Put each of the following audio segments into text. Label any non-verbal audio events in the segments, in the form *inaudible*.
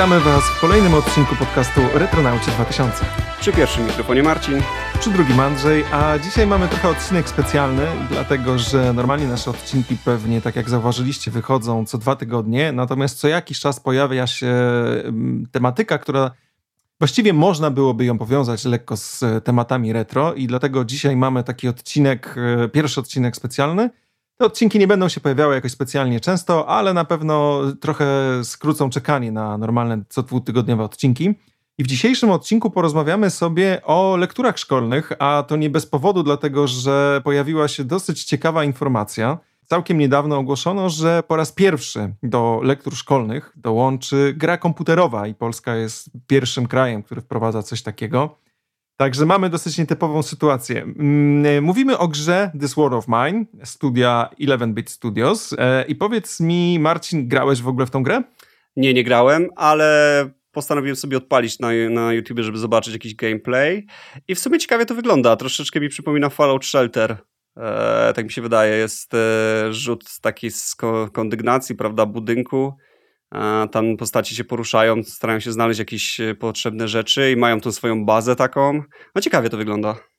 Witamy Was w kolejnym odcinku podcastu Retronaucie 2000. Przy pierwszym mikrofonie Marcin. Przy drugim Andrzej, a dzisiaj mamy trochę odcinek specjalny, dlatego że normalnie nasze odcinki pewnie, tak jak zauważyliście, wychodzą co dwa tygodnie, natomiast co jakiś czas pojawia się mm, tematyka, która właściwie można byłoby ją powiązać lekko z tematami retro i dlatego dzisiaj mamy taki odcinek, e, pierwszy odcinek specjalny, te odcinki nie będą się pojawiały jakoś specjalnie często, ale na pewno trochę skrócą czekanie na normalne co dwutygodniowe odcinki. I w dzisiejszym odcinku porozmawiamy sobie o lekturach szkolnych, a to nie bez powodu, dlatego że pojawiła się dosyć ciekawa informacja. Całkiem niedawno ogłoszono, że po raz pierwszy do lektur szkolnych dołączy gra komputerowa i Polska jest pierwszym krajem, który wprowadza coś takiego. Także mamy dosyć nietypową sytuację. Mm, mówimy o grze This War of Mine, studia 11-bit Studios. E, I powiedz mi, Marcin, grałeś w ogóle w tą grę? Nie, nie grałem, ale postanowiłem sobie odpalić na, na YouTube, żeby zobaczyć jakiś gameplay. I w sumie ciekawie to wygląda. Troszeczkę mi przypomina Fallout Shelter. E, tak mi się wydaje. Jest e, rzut taki z kondygnacji, prawda, budynku tam postaci się poruszają, starają się znaleźć jakieś e, potrzebne rzeczy i mają tą swoją bazę taką. No ciekawie to wygląda.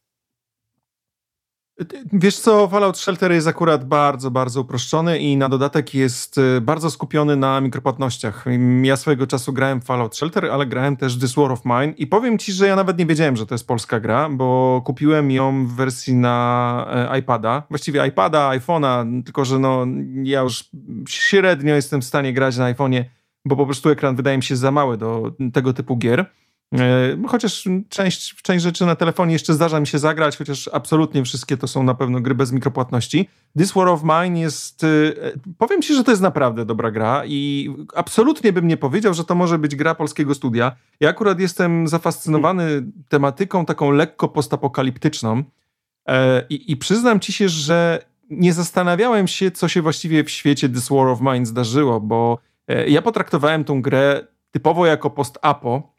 Wiesz co, Fallout Shelter jest akurat bardzo, bardzo uproszczony i na dodatek jest y, bardzo skupiony na mikropłatnościach. Ja swojego czasu grałem Fallout Shelter, ale grałem też This War of Mine i powiem ci, że ja nawet nie wiedziałem, że to jest polska gra, bo kupiłem ją w wersji na e, iPada, właściwie iPada, iPhone'a, tylko że no ja już średnio jestem w stanie grać na iPhone'ie, bo po prostu ekran wydaje mi się za mały do tego typu gier. E, chociaż część, część rzeczy na telefonie jeszcze zdarza mi się zagrać, chociaż absolutnie wszystkie to są na pewno gry bez mikropłatności. This War of Mine jest, e, powiem ci, że to jest naprawdę dobra gra i absolutnie bym nie powiedział, że to może być gra polskiego studia. Ja akurat jestem zafascynowany tematyką taką lekko postapokaliptyczną e, i, i przyznam ci się, że nie zastanawiałem się, co się właściwie w świecie This War of Mine zdarzyło, bo ja potraktowałem tą grę typowo jako post-apo,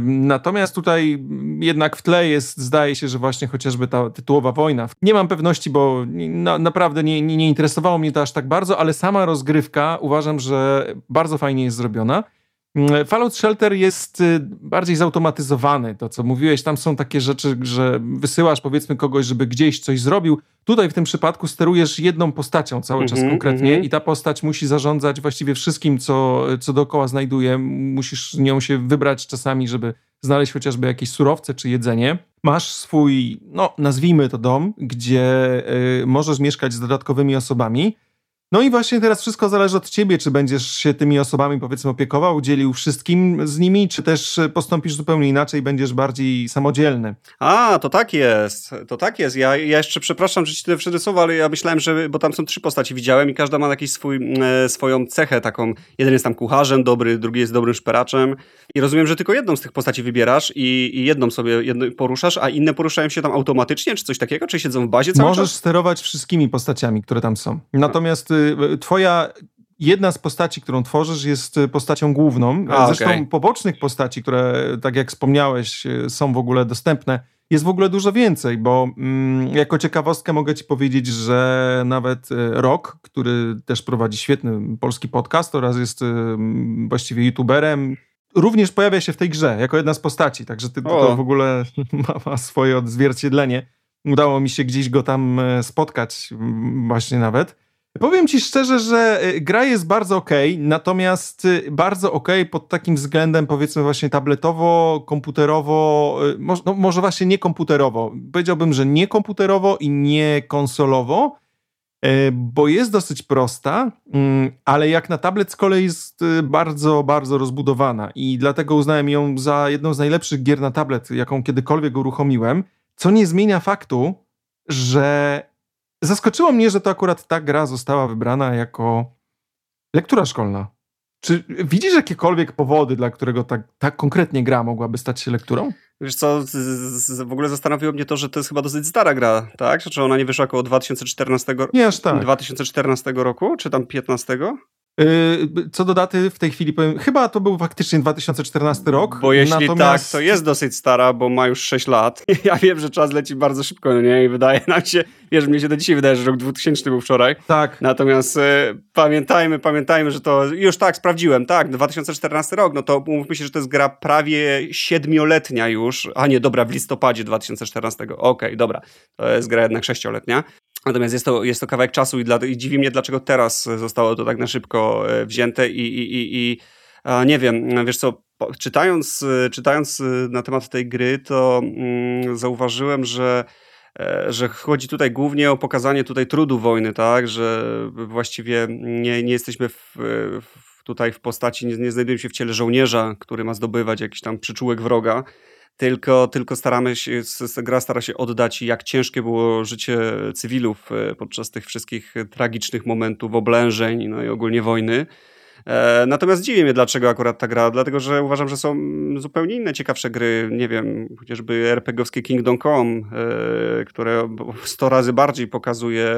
Natomiast tutaj jednak w tle jest, zdaje się, że właśnie chociażby ta tytułowa wojna. Nie mam pewności, bo na, naprawdę nie, nie, nie interesowało mnie to aż tak bardzo, ale sama rozgrywka uważam, że bardzo fajnie jest zrobiona. Mm, Fallout Shelter jest y, bardziej zautomatyzowany. To, co mówiłeś, tam są takie rzeczy, że wysyłasz powiedzmy kogoś, żeby gdzieś coś zrobił. Tutaj w tym przypadku sterujesz jedną postacią cały czas mm -hmm, konkretnie mm -hmm. i ta postać musi zarządzać właściwie wszystkim, co, co dookoła znajduje. Musisz nią się wybrać czasami, żeby znaleźć chociażby jakieś surowce czy jedzenie. Masz swój, no nazwijmy to dom, gdzie y, możesz mieszkać z dodatkowymi osobami no i właśnie teraz wszystko zależy od ciebie, czy będziesz się tymi osobami powiedzmy opiekował, dzielił wszystkim z nimi, czy też postąpisz zupełnie inaczej, będziesz bardziej samodzielny. A, to tak jest, to tak jest. Ja, ja jeszcze przepraszam, że ci tyle wszędzie słowo, ale ja myślałem, że, bo tam są trzy postaci widziałem i każda ma jakiś swój, e, swoją cechę taką. Jeden jest tam kucharzem dobry, drugi jest dobrym szperaczem i rozumiem, że tylko jedną z tych postaci wybierasz i, i jedną sobie jedną poruszasz, a inne poruszają się tam automatycznie, czy coś takiego, czy siedzą w bazie cały Możesz czas? sterować wszystkimi postaciami, które tam są. Natomiast y, twoja jedna z postaci, którą tworzysz, jest postacią główną. A, Zresztą okay. pobocznych postaci, które, tak jak wspomniałeś, są w ogóle dostępne, jest w ogóle dużo więcej, bo mm, jako ciekawostkę mogę ci powiedzieć, że nawet e, Rock, który też prowadzi świetny polski podcast oraz jest y, właściwie youtuberem, również pojawia się w tej grze jako jedna z postaci, także ty, to w ogóle *laughs* ma, ma swoje odzwierciedlenie. Udało mi się gdzieś go tam e, spotkać właśnie nawet. Powiem ci szczerze, że y, gra jest bardzo ok, natomiast y, bardzo ok pod takim względem powiedzmy właśnie tabletowo, komputerowo, y, no może właśnie nie komputerowo. Powiedziałbym, że nie komputerowo i nie konsolowo, bo jest dosyć prosta, mm, ale jak na tablet z kolei jest bardzo, bardzo rozbudowana i dlatego uznałem ją za jedną z najlepszych gier na tablet, jaką kiedykolwiek uruchomiłem, co nie zmienia faktu, że Zaskoczyło mnie, że to akurat ta gra została wybrana jako lektura szkolna. Czy widzisz jakiekolwiek powody, dla którego tak, tak konkretnie gra mogłaby stać się lekturą? Wiesz co, z, z, w ogóle zastanowiło mnie to, że to jest chyba dosyć stara gra, tak? Czy ona nie wyszła około 2014, nie aż tak. 2014 roku, czy tam 15? Y, co do daty, w tej chwili powiem, chyba to był faktycznie 2014 rok. Bo jeśli natomiast... tak, to jest dosyć stara, bo ma już 6 lat. *laughs* Ja wiem, że czas leci bardzo szybko, no nie? I wydaje nam się, wiesz, mnie się do dzisiaj wydaje, że rok 2000 był wczoraj. Tak. Natomiast y, pamiętajmy, pamiętajmy, że to już tak, sprawdziłem, tak, 2014 rok, no to umówmy się, że to jest gra prawie siedmioletnia już, a nie, dobra, w listopadzie 2014. Okej, okay, dobra, to jest gra jednak sześcioletnia. Natomiast jest to, jest to kawałek czasu i, dla, i dziwi mnie, dlaczego teraz zostało to tak na szybko e, wzięte i, i, i, i nie wiem, wiesz co, czytając, czytając na temat tej gry, to mm, zauważyłem, że e, że chodzi tutaj głównie o pokazanie tutaj trudu wojny, tak, że właściwie nie, nie jesteśmy w, w tutaj w postaci, nie, nie znajdujemy się w ciele żołnierza, który ma zdobywać jakiś tam przyczółek wroga, tylko, tylko staramy się, gra stara się oddać, jak ciężkie było życie cywilów e, podczas tych wszystkich tragicznych momentów, oblężeń no i ogólnie wojny. E, natomiast dziwi mnie, dlaczego akurat ta gra, dlatego że uważam, że są zupełnie inne ciekawsze gry, nie wiem, chociażby RPGowskie Kingdom Come, e, które 100 razy bardziej pokazuje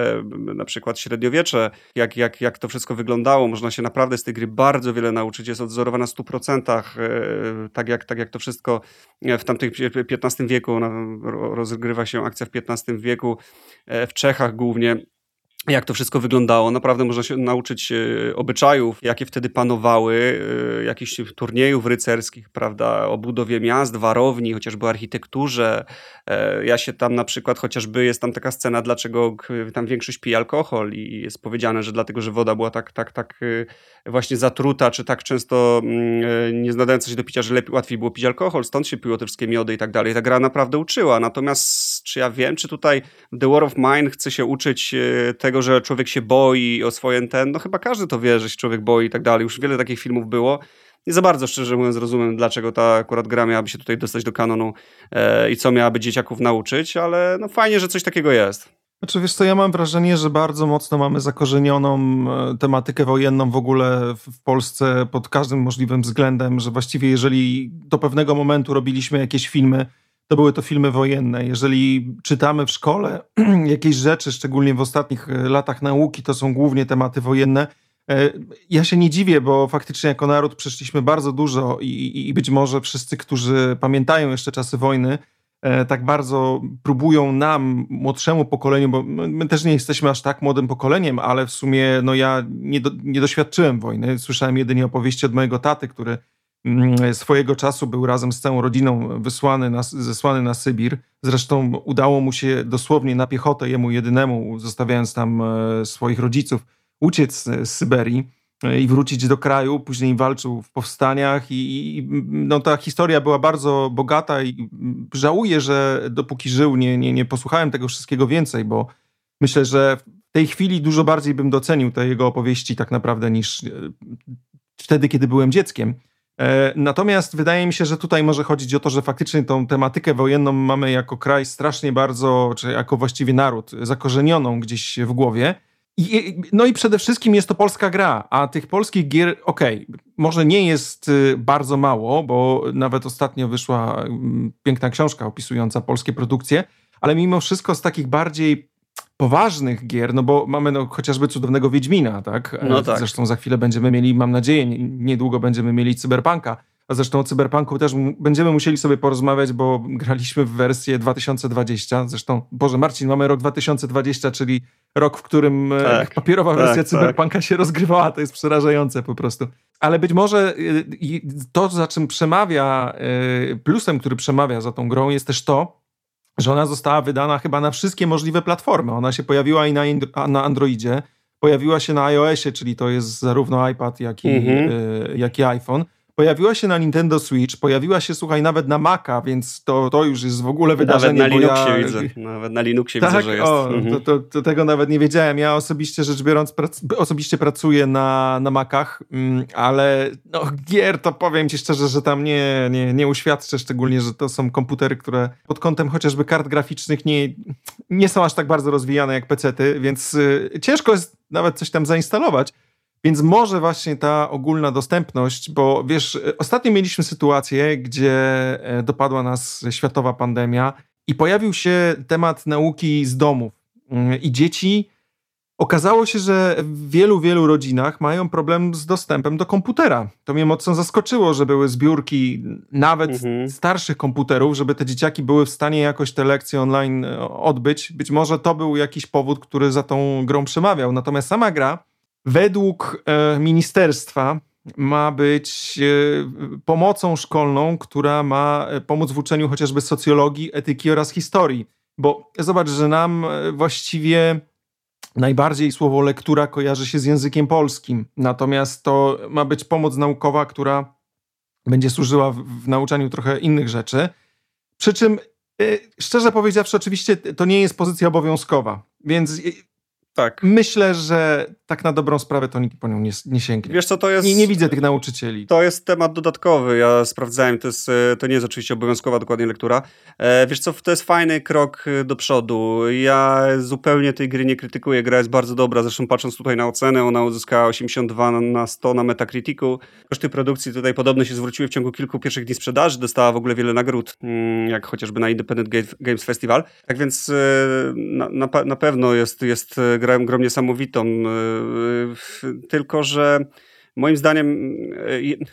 na przykład średniowiecze, jak, jak, jak to wszystko wyglądało. Można się naprawdę z tej gry bardzo wiele nauczyć, jest odzorowana na 100%, e, tak jak, tak jak to wszystko w tamtym XV wieku, rozgrywa się akcja w XV wieku, w Czechach głównie jak to wszystko wyglądało. Naprawdę można się nauczyć e, obyczajów, jakie wtedy panowały, e, jakichś turniejów rycerskich, prawda, o budowie miast, warowni, chociażby architekturze. E, ja się tam na przykład, chociażby jest tam taka scena, dlaczego tam większość pije alkohol i jest powiedziane, że dlatego, że woda była tak, tak, tak właśnie zatruta, czy tak często mm, nie nadająca się do picia, że lepiej, łatwiej było pić alkohol, stąd się piło te wszystkie miody i tak dalej. Ta gra naprawdę uczyła. Natomiast czy ja wiem, czy tutaj The War of Mine chce się uczyć tego, tego, że człowiek się boi o swoje ten, no chyba każdy to wie, że się człowiek boi i tak dalej. Już wiele takich filmów było. Nie za bardzo, szczerze mówiąc, rozumiem, dlaczego ta akurat gra miałaby się tutaj dostać do kanonu e, i co miałaby dzieciaków nauczyć, ale no fajnie, że coś takiego jest. Znaczy, wiesz co, ja mam wrażenie, że bardzo mocno mamy zakorzenioną e, tematykę wojenną w ogóle w Polsce pod każdym możliwym względem, że właściwie jeżeli do pewnego momentu robiliśmy jakieś filmy, to były to filmy wojenne. Jeżeli czytamy w szkole *clears throat* jakieś rzeczy, szczególnie w ostatnich e, latach nauki, to są głównie tematy wojenne. E, ja się nie dziwię, bo faktycznie jako naród przeszliśmy bardzo dużo i, i być może wszyscy, którzy pamiętają jeszcze czasy wojny, e, tak bardzo próbują nam, młodszemu pokoleniu, bo my też nie jesteśmy aż tak młodym pokoleniem, ale w sumie no ja nie, do, nie doświadczyłem wojny. Słyszałem jedynie opowieści od mojego taty, który swojego czasu był razem z całą rodziną wysłany na, zesłany na Sybir. Zresztą udało mu się dosłownie na piechotę, jemu jedynemu, zostawiając tam e, swoich rodziców, uciec z Syberii e, i wrócić do kraju. Później walczył w powstaniach i, i no, ta historia była bardzo bogata i żałuję, że dopóki żył nie, nie, nie posłuchałem tego wszystkiego więcej, bo myślę, że w tej chwili dużo bardziej bym docenił te jego opowieści tak naprawdę niż e, wtedy, kiedy byłem dzieckiem. E, natomiast wydaje mi się, że tutaj może chodzić o to, że faktycznie tą tematykę wojenną mamy jako kraj strasznie bardzo, czy jako właściwie naród, zakorzenioną gdzieś w głowie. I, no i przede wszystkim jest to polska gra, a tych polskich gier, okej, okay, może nie jest y, bardzo mało, bo nawet ostatnio wyszła mm, piękna książka opisująca polskie produkcje, ale mimo wszystko z takich bardziej poważnych gier, no bo mamy no, chociażby cudownego Wiedźmina, tak? No tak? Zresztą za chwilę będziemy mieli, mam nadzieję, niedługo będziemy mieli Cyberpunka. A zresztą o Cyberpunku też będziemy musieli sobie porozmawiać, bo graliśmy w wersję 2020. Zresztą, Boże, Marcin, mamy rok 2020, czyli rok, w którym e, tak, papierowa tak, wersja tak. Cyberpunka się rozgrywała. To jest przerażające po prostu. Ale być może e, to, za czym przemawia, e, plusem, który przemawia za tą grą, jest też to, że ona została wydana chyba na wszystkie możliwe platformy. Ona się pojawiła i na, na Androidzie, pojawiła się na iOSie, czyli to jest zarówno iPad, jak i, mhm. y, jak i iPhone. Pojawiła się na Nintendo Switch, pojawiła się, słuchaj, nawet na Maca, więc to, to już jest w ogóle wydarzenie. Nawet na Linuxie ja... widzę, nawet na Linuxie tak? widzę, że jest. O, mhm. to, to, to, tego nawet nie wiedziałem. Ja osobiście rzecz biorąc, prac... osobiście pracuję na, na Macach, mm, ale no, gier to powiem ci szczerze, że tam nie, nie, nie uświadczę, szczególnie, że to są komputery, które pod kątem chociażby kart graficznych nie, nie są aż tak bardzo rozwijane jak pecety, więc y, ciężko jest nawet coś tam zainstalować. Więc może właśnie ta ogólna dostępność, bo wiesz, ostatnio mieliśmy sytuację, gdzie e, dopadła nas światowa pandemia i pojawił się temat nauki z domów. Mm, I dzieci Okazało się, że w wielu, wielu rodzinach mają problem z dostępem do komputera. To mnie mocno zaskoczyło, że były zbiórki nawet mhm. starszych komputerów, żeby te dzieciaki były w stanie jakoś te lekcje online e, odbyć. Być może to był jakiś powód, który za tą grą przemawiał. Natomiast sama gra, według e, ministerstwa, ma być e, pomocą szkolną, która ma e, pomóc w uczeniu chociażby socjologii, etyki oraz historii. Bo zobacz, że nam właściwie najbardziej słowo lektura kojarzy się z językiem polskim. Natomiast to ma być pomoc naukowa, która będzie służyła w, w nauczaniu trochę innych rzeczy. Przy czym, szczerze powiedziawszy, oczywiście to nie jest pozycja obowiązkowa. Więc tak. Myślę, że tak na dobrą sprawę to nikt po nią nie, nie sięgnie. Wiesz co, to jest... Nie, nie widzę tych nauczycieli. To jest temat dodatkowy, ja sprawdzałem, to, jest, e, to nie jest oczywiście obowiązkowa dokładnie lektura. E, wiesz co, to jest fajny krok e, do przodu. Ja zupełnie tej gry nie krytykuję, gra jest bardzo dobra, zresztą patrząc tutaj na ocenę, ona uzyskała 82 na 100 na Metacriticu. Koszty produkcji tutaj podobno się zwróciły w ciągu kilku pierwszych dni sprzedaży, dostała w ogóle wiele nagród, mm, jak chociażby na Independent Games Festival. Tak więc na, na, na pewno jest, jest gra, grą niesamowitą tylko, że moim zdaniem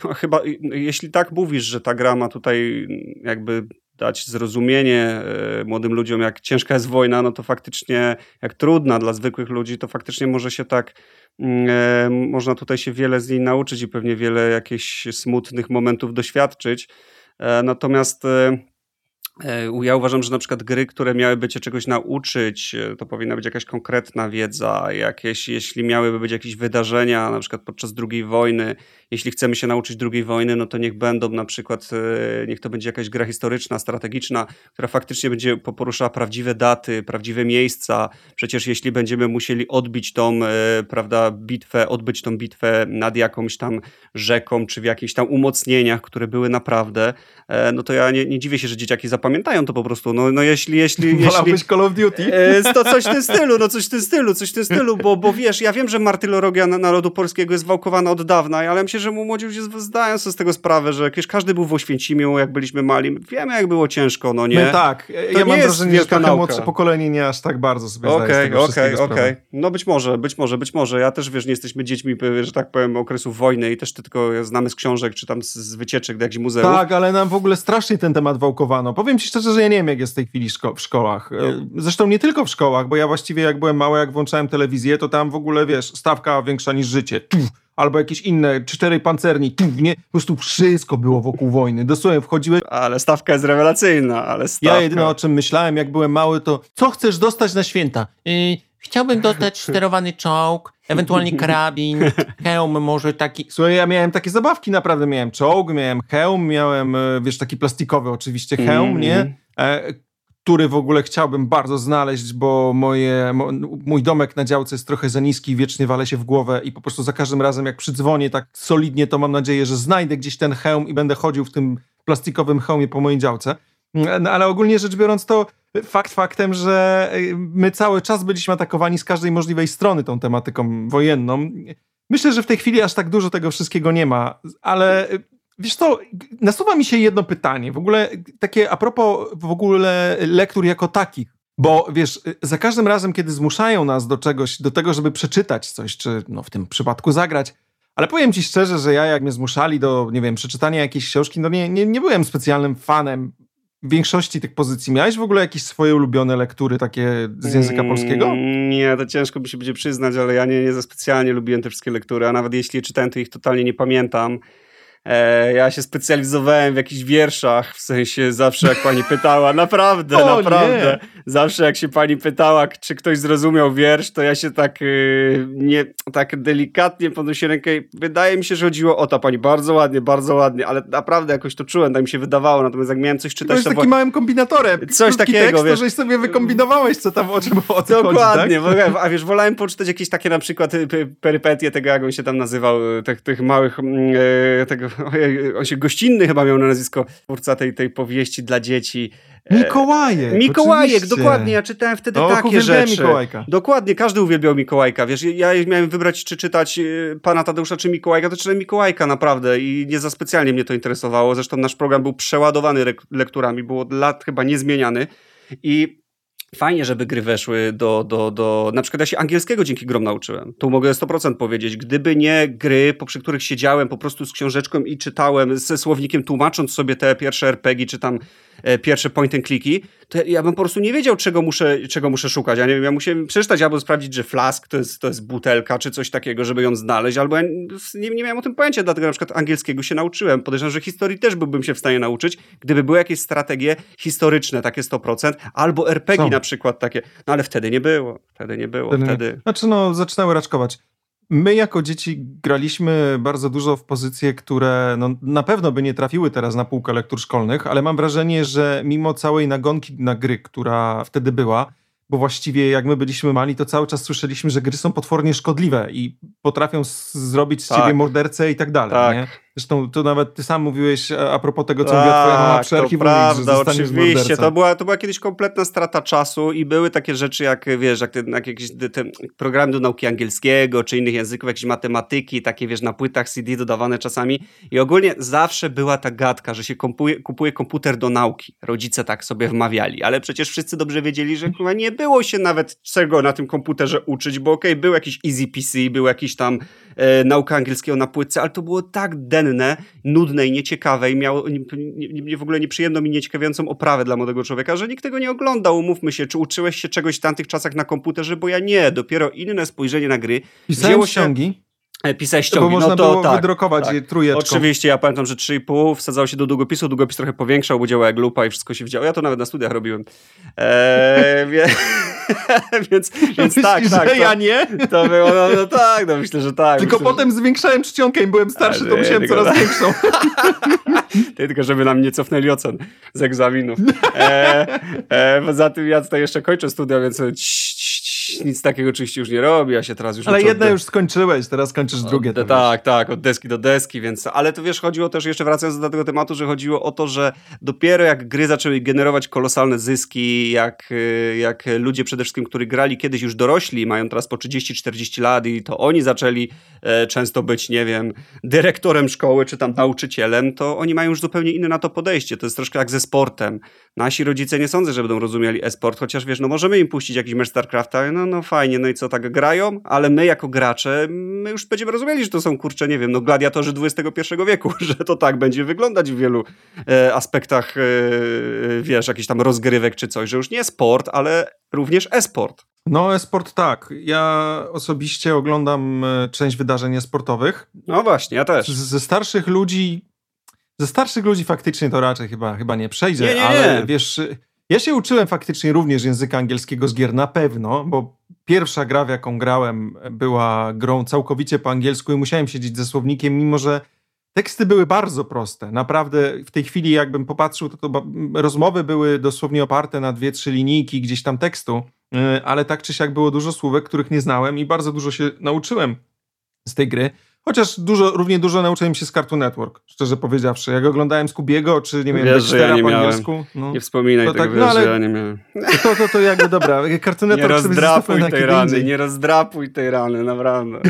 no, chyba, jeśli tak mówisz, że ta gra ma tutaj jakby dać zrozumienie e, młodym ludziom, jak ciężka jest wojna, no to faktycznie, jak trudna dla zwykłych ludzi, to faktycznie może się tak, mm, e, można tutaj się wiele z niej nauczyć i pewnie wiele jakichś smutnych momentów doświadczyć. E, natomiast ja uważam, że na przykład gry, które miałyby cię czegoś nauczyć, e, to powinna być jakaś konkretna wiedza, jakieś, jeśli miałyby być jakieś wydarzenia, na przykład podczas II wojny, jeśli chcemy się nauczyć II wojny, no to niech będą na przykład, e, niech to będzie jakaś gra historyczna, strategiczna, która faktycznie będzie poruszała prawdziwe daty, prawdziwe miejsca. Przecież jeśli będziemy musieli odbić tą, prawda, bitwę, odbyć tą bitwę nad jakąś tam rzeką, czy w jakichś tam umocnieniach, które były naprawdę, no to ja nie, nie dziwię się, że dzieciaki zapomniały pamiętają to po prostu. No, no jeśli... jeśli, jeśli Call of Duty? E, to coś w tym stylu, no coś w tym stylu, coś w tym stylu, bo, bo wiesz, ja wiem, że martyrologia narodu polskiego jest wałkowana od dawna, ale myślę, że mu młodzi ludzie zdają sobie z tego sprawę, że jakieś każdy był w Oświęcimiu, jak byliśmy mali. Wiemy, jak było ciężko, no nie? My tak. To ja mam wrażenie, że trochę młodsze pokolenie nie aż tak bardzo sobie Okej, okej, okej. No być może, być może, być może. Ja też, wiesz, nie jesteśmy dziećmi, że tak powiem, okresu wojny i też tylko znamy z książek, czy tam z wycieczek do jakichś muzeów. Tak, ale nam w ogóle strasznie ten temat wałkowano. Powiem ci szczerze, że ja nie wiem, jak jest w tej chwili szko w szkołach. Zresztą nie tylko w szkołach, bo ja właściwie jak byłem mały, jak włączałem telewizję, to tam w ogóle, wiesz, stawka większa niż życie. Tuf, albo jakieś inne, cztery pancerni, tuf, nie? Po prostu wszystko było wokół wojny. Dosłownie wchodziłeś... Ale stawka jest rewelacyjna, ale stawka... Ja jedyne o czym myślałem, jak byłem mały, to co chcesz dostać na święta? Yy, chciałbym dostać *laughs* sterowany czołg, ewentualnie karabin, hełm może taki. Słuchaj, ja miałem takie zabawki, naprawdę miałem czołg, miałem hełm, miałem, e, wiesz, taki plastikowy oczywiście hełm, mm -hmm. nie? E, który w ogóle chciałbym bardzo znaleźć, bo moje, mo, mój domek na działce jest trochę za niski i wiecznie wale się w głowę i po prostu za każdym razem jak przydzwonię tak solidnie, to mam nadzieję, że znajdę gdzieś ten hełm i będę chodził w tym plastikowym hełmie po mojej działce. No, ale ogólnie rzecz biorąc to fakt faktem, że y, my cały czas byliśmy atakowani z każdej możliwej strony tą tematyką wojenną. Myślę, że w tej chwili aż tak dużo tego wszystkiego nie ma, ale y, wiesz co, nasuwa mi się jedno pytanie, w ogóle takie a propos w ogóle lektur jako takich, bo wiesz, za każdym razem, kiedy zmuszają nas do czegoś, do tego, żeby przeczytać coś, czy no w tym przypadku zagrać, ale powiem ci szczerze, że ja jak mnie zmuszali do, nie wiem, przeczytania jakiejś książki, no nie, nie, nie byłem specjalnym fanem większości tych pozycji. Miałeś w ogóle jakieś swoje ulubione lektury takie z języka mm, polskiego? Nie, to ciężko mi się będzie przyznać, ale ja nie, nie za specjalnie lubiłem te wszystkie lektury, a nawet jeśli je czytałem, to ich totalnie nie pamiętam. E, ja się specjalizowałem w jakichś wierszach, w sensie zawsze jak pani pytała, naprawdę, *laughs* o, naprawdę, nie. zawsze jak się pani pytała, czy ktoś zrozumiał wiersz, to ja się tak y, nie, tak delikatnie podnosiłem rękę wydaje mi się, że chodziło o to pani, bardzo ładnie, bardzo ładnie, ale naprawdę jakoś to czułem, tak mi się wydawało, natomiast jak miałem coś czytać... To jest takim małym kombinatorem, coś takiego, tekst, wiesz, to żeś sobie wykombinowałeś, co tam o czym o co Dokładnie, chodzi, tak? a wiesz, wolałem poczytać jakieś takie na przykład y, perypetie tego, jak on się tam nazywał, tych, tych małych, yy, tego *laughs* on się gościnny chyba miał na nazwisko, twórca tej, tej powieści dla dzieci. E, Mikołajek. Mikołajek, oczywiście. dokładnie. Ja czytałem wtedy o, takie rzeczy. Mikołajka. Dokładnie, każdy uwielbiał Mikołajka. Wiesz, ja miałem wybrać, czy czytać e, pana Tadeusza, czy Mikołajka, to czytałem Mikołajka naprawdę i nie za specjalnie mnie to interesowało. Zresztą nasz program był przeładowany lekturami, był od lat chyba niezmieniany. I fajnie, żeby gry weszły do, do, do... Na przykład ja się angielskiego dzięki grom nauczyłem. Tu mogę 100% powiedzieć. Gdyby nie gry, przy których siedziałem po prostu z książeczką i czytałem, ze słownikiem tłumacząc sobie te pierwsze RPG, czy tam e, pierwsze point and clicki, to ja bym po prostu nie wiedział, czego muszę, czego muszę szukać. Ja nie wiem, ja musiałem przeczytać albo sprawdzić, że flask to jest, to jest butelka, czy coś takiego, żeby ją znaleźć, albo ja nie, nie miałem o tym pojęcia, dlatego na przykład angielskiego się nauczyłem. Podejrzewam, że historii też byłbym się w stanie nauczyć, gdyby były jakieś strategie historyczne, takie 100%, albo RPG na przykład takie. No ale wtedy nie było. Wtedy nie było. Wtedy... wtedy... Znaczy no, zaczynały raczkować. My jako dzieci graliśmy bardzo dużo w pozycje, które no, na pewno by nie trafiły teraz na półkę lektur szkolnych, ale mam wrażenie, że mimo całej nagonki na gry, która wtedy była, bo właściwie jak my byliśmy mali, to cały czas słyszeliśmy, że gry są potwornie szkodliwe i potrafią zrobić z tak. ciebie mordercę i tak dalej. Tak. Zresztą to nawet ty sam mówiłeś a propos tego, co tak, mówiła twoja mama przy archiwum, prawda, oczywiście. To była, to była kiedyś kompletna strata czasu i były takie rzeczy jak, wiesz, jak, te, jak jakieś te programy do nauki angielskiego czy innych języków, jakieś matematyki, takie, wiesz, na płytach CD dodawane czasami i ogólnie zawsze była ta gadka, że się kupuje, kupuje komputer do nauki. Rodzice tak sobie wmawiali, ale przecież wszyscy dobrze wiedzieli, że chyba nie było się nawet czego na tym komputerze uczyć, bo okej, okay, był jakiś Easy PC, był jakiś tam e, nauka angielskiego na płytce, ale to było tak denne, nudne i nieciekawe i miało nie, nie, w ogóle nieprzyjemną i nieciekawiącą oprawę dla młodego człowieka, że nikt tego nie oglądał. Umówmy się, czy uczyłeś się czegoś w tamtych czasach na komputerze, bo ja nie. Dopiero inne spojrzenie na gry. Pisałem ściągi. E, pisałeś ściągi. Bo można no to, było tak, wydrukować tak. trójeczką. Oczywiście, ja pamiętam, że 3,5 wsadzało się do długopisu, długopis trochę powiększał, bo działał jak lupa i wszystko się wdziało. Ja to nawet na studiach robiłem. Eee, *laughs* wie... *laughs* więc, więc tak, tak. To, ja nie? To było, no, no, tak, no myślę, że tak. Tylko myślę, potem że... zwiększałem czcionkę i byłem starszy, to musiałem tylko... coraz większą. Ty, *laughs* tylko żeby nam nie cofnęli ocen z egzaminów. E, e, poza tym ja tutaj jeszcze kończę studia, więc nic takiego oczywiście już nie robi, ja się teraz już... Ale jedno już skończyłeś, teraz kończysz drugie. Od, tak, tak, od deski do deski, więc... Ale to wiesz, chodziło też, jeszcze wracając do tego tematu, że chodziło o to, że dopiero jak gry zaczęły generować kolosalne zyski, jak, y, jak ludzie przede wszystkim, którzy grali kiedyś już dorośli, mają teraz po 30-40 lat i to oni zaczęli często być, nie wiem, dyrektorem szkoły, czy tam nauczycielem, to oni mają już zupełnie inne na to podejście. To jest troszkę jak ze sportem. Nasi rodzice nie sądzę, że będą rozumieli e-sport, chociaż wiesz, no możemy im puścić jakiś mecz StarCrafta, no, no fajnie, no i co, tak grają, ale my jako gracze, my już będziemy rozumieli, że to są, kurcze, nie wiem, no gladiatorzy XXI wieku, *laughs* że to tak będzie wyglądać w wielu e, aspektach, e, wiesz, jakichś tam rozgrywek czy coś, że już nie sport, ale również e-sport. No, e-sport tak. Ja osobiście oglądam e, część wydarzeń sportowych. No właśnie, ja też. Ze starszych ludzi ze starszych ludzi faktycznie to raczej chyba, chyba nie przejdzie, nie, nie, ale nie. wiesz, ja się uczyłem faktycznie również języka angielskiego z gier na pewno, bo pierwsza gra, w jaką grałem, była grą całkowicie po angielsku i musiałem siedzieć ze słownikiem, mimo że teksty były bardzo proste. Naprawdę w tej chwili, jakbym popatrzył, to, to rozmowy były dosłownie oparte na dwie, trzy linijki gdzieś tam tekstu, ale tak czy siak było dużo słówek, których nie znałem i bardzo dużo się nauczyłem z tej gry. Chociaż dużo, równie dużo nauczyłem się z Cartoon Network, szczerze powiedziawszy. Jak oglądałem Skubiego, czy nie wiem, wiesz, że ja nie po angielsku. No, nie wspominaj tego, tak, wiesz, no, ale, że ja nie miałem. To, to, to jakby, dobra, Cartoon *laughs* Network nie rozdrapuj tej rany, indziej. nie rozdrapuj tej rany, naprawdę.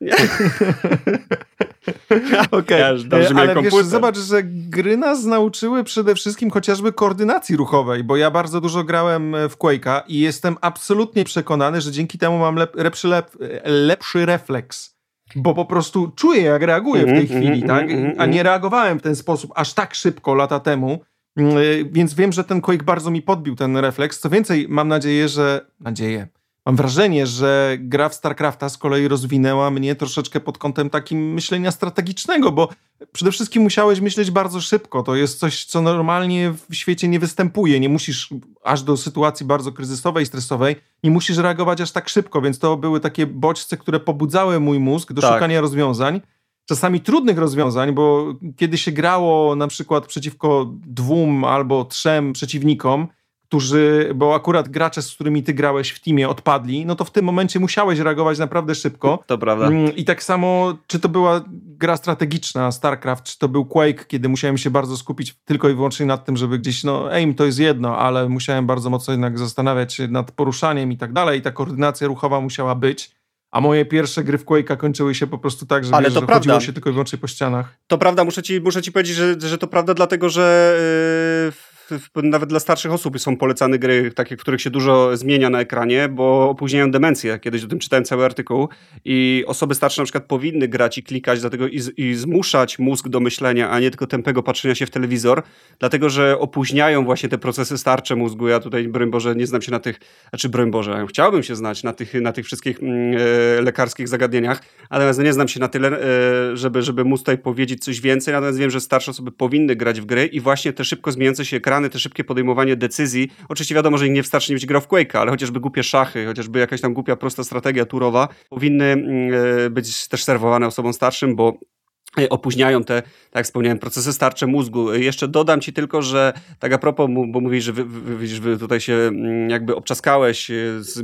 *laughs* *laughs* Okej, okay. ja ale wiesz, zobacz, że gry nas nauczyły przede wszystkim chociażby koordynacji ruchowej, bo ja bardzo dużo grałem w Quake'a i jestem absolutnie przekonany, że dzięki temu mam lep, lepszy, lep, lepszy refleks bo po prostu czuję, jak reaguję w tej mhm, chwili, mhm, tak? Mhm, A nie reagowałem w ten sposób aż tak szybko lata temu, mm, więc wiem, że ten Quake bardzo mi podbił ten refleks. Co więcej, mam nadzieję, że... Nadzieję Mam wrażenie, że gra w StarCrafta z kolei rozwinęła mnie troszeczkę pod kątem takim myślenia strategicznego, bo przede wszystkim musiałeś myśleć bardzo szybko. To jest coś, co normalnie w świecie nie występuje. Nie musisz aż do sytuacji bardzo kryzysowej, stresowej, nie musisz reagować aż tak szybko, więc to były takie bodźce, które pobudzały mój mózg do tak. szukania rozwiązań. Czasami trudnych rozwiązań, bo kiedy się grało na przykład przeciwko dwóm albo trzem przeciwnikom, którzy, bo akurat gracze, z którymi ty grałeś w teamie odpadli, no to w tym momencie musiałeś reagować naprawdę szybko. To prawda. Mm, I tak samo, czy to była gra strategiczna, StarCraft, czy to był Quake, kiedy musiałem się bardzo skupić tylko i wyłącznie nad tym, żeby gdzieś, no aim to jest jedno, ale musiałem bardzo mocno jednak zastanawiać się nad poruszaniem i tak dalej i ta koordynacja ruchowa musiała być. A moje pierwsze gry w Quake'a kończyły się po prostu tak, że, wiesz, że chodziło się tylko i wyłącznie po ścianach. To prawda, muszę ci, muszę ci powiedzieć, że, że to prawda, dlatego że yy nawet dla starszych osób są polecane gry, takie, w których się dużo zmienia na ekranie, bo opóźniają demencję. Kiedyś o tym czytałem cały artykuł i osoby starsze na przykład powinny grać i klikać, dlatego i, i zmuszać mózg do myślenia, a nie tylko tępego patrzenia się w telewizor, dlatego, że opóźniają właśnie te procesy starcze mózgu. Ja tutaj, broń Boże, nie znam się na tych, znaczy broń Boże, chciałbym się znać na tych, na tych wszystkich mm, e, lekarskich zagadnieniach, natomiast nie znam się na tyle, e, żeby, żeby móc tutaj powiedzieć coś więcej, natomiast wiem, że starsze osoby powinny grać w gry i właśnie te szybko zmieniające się ekrany, te szybkie podejmowanie decyzji, oczywiście wiadomo, że nie wystarczy nie być grał w Quake'a, ale chociażby głupie szachy, chociażby jakaś tam głupia, prosta strategia turowa, powinny mm, e, być też serwowane osobom starszym, bo opóźniają te, tak jak wspomniałem, procesy starcze mózgu. Jeszcze dodam ci tylko, że tak a propos, bo mówisz, że wy, wy, wy tutaj się mm, jakby obczaskałeś, e,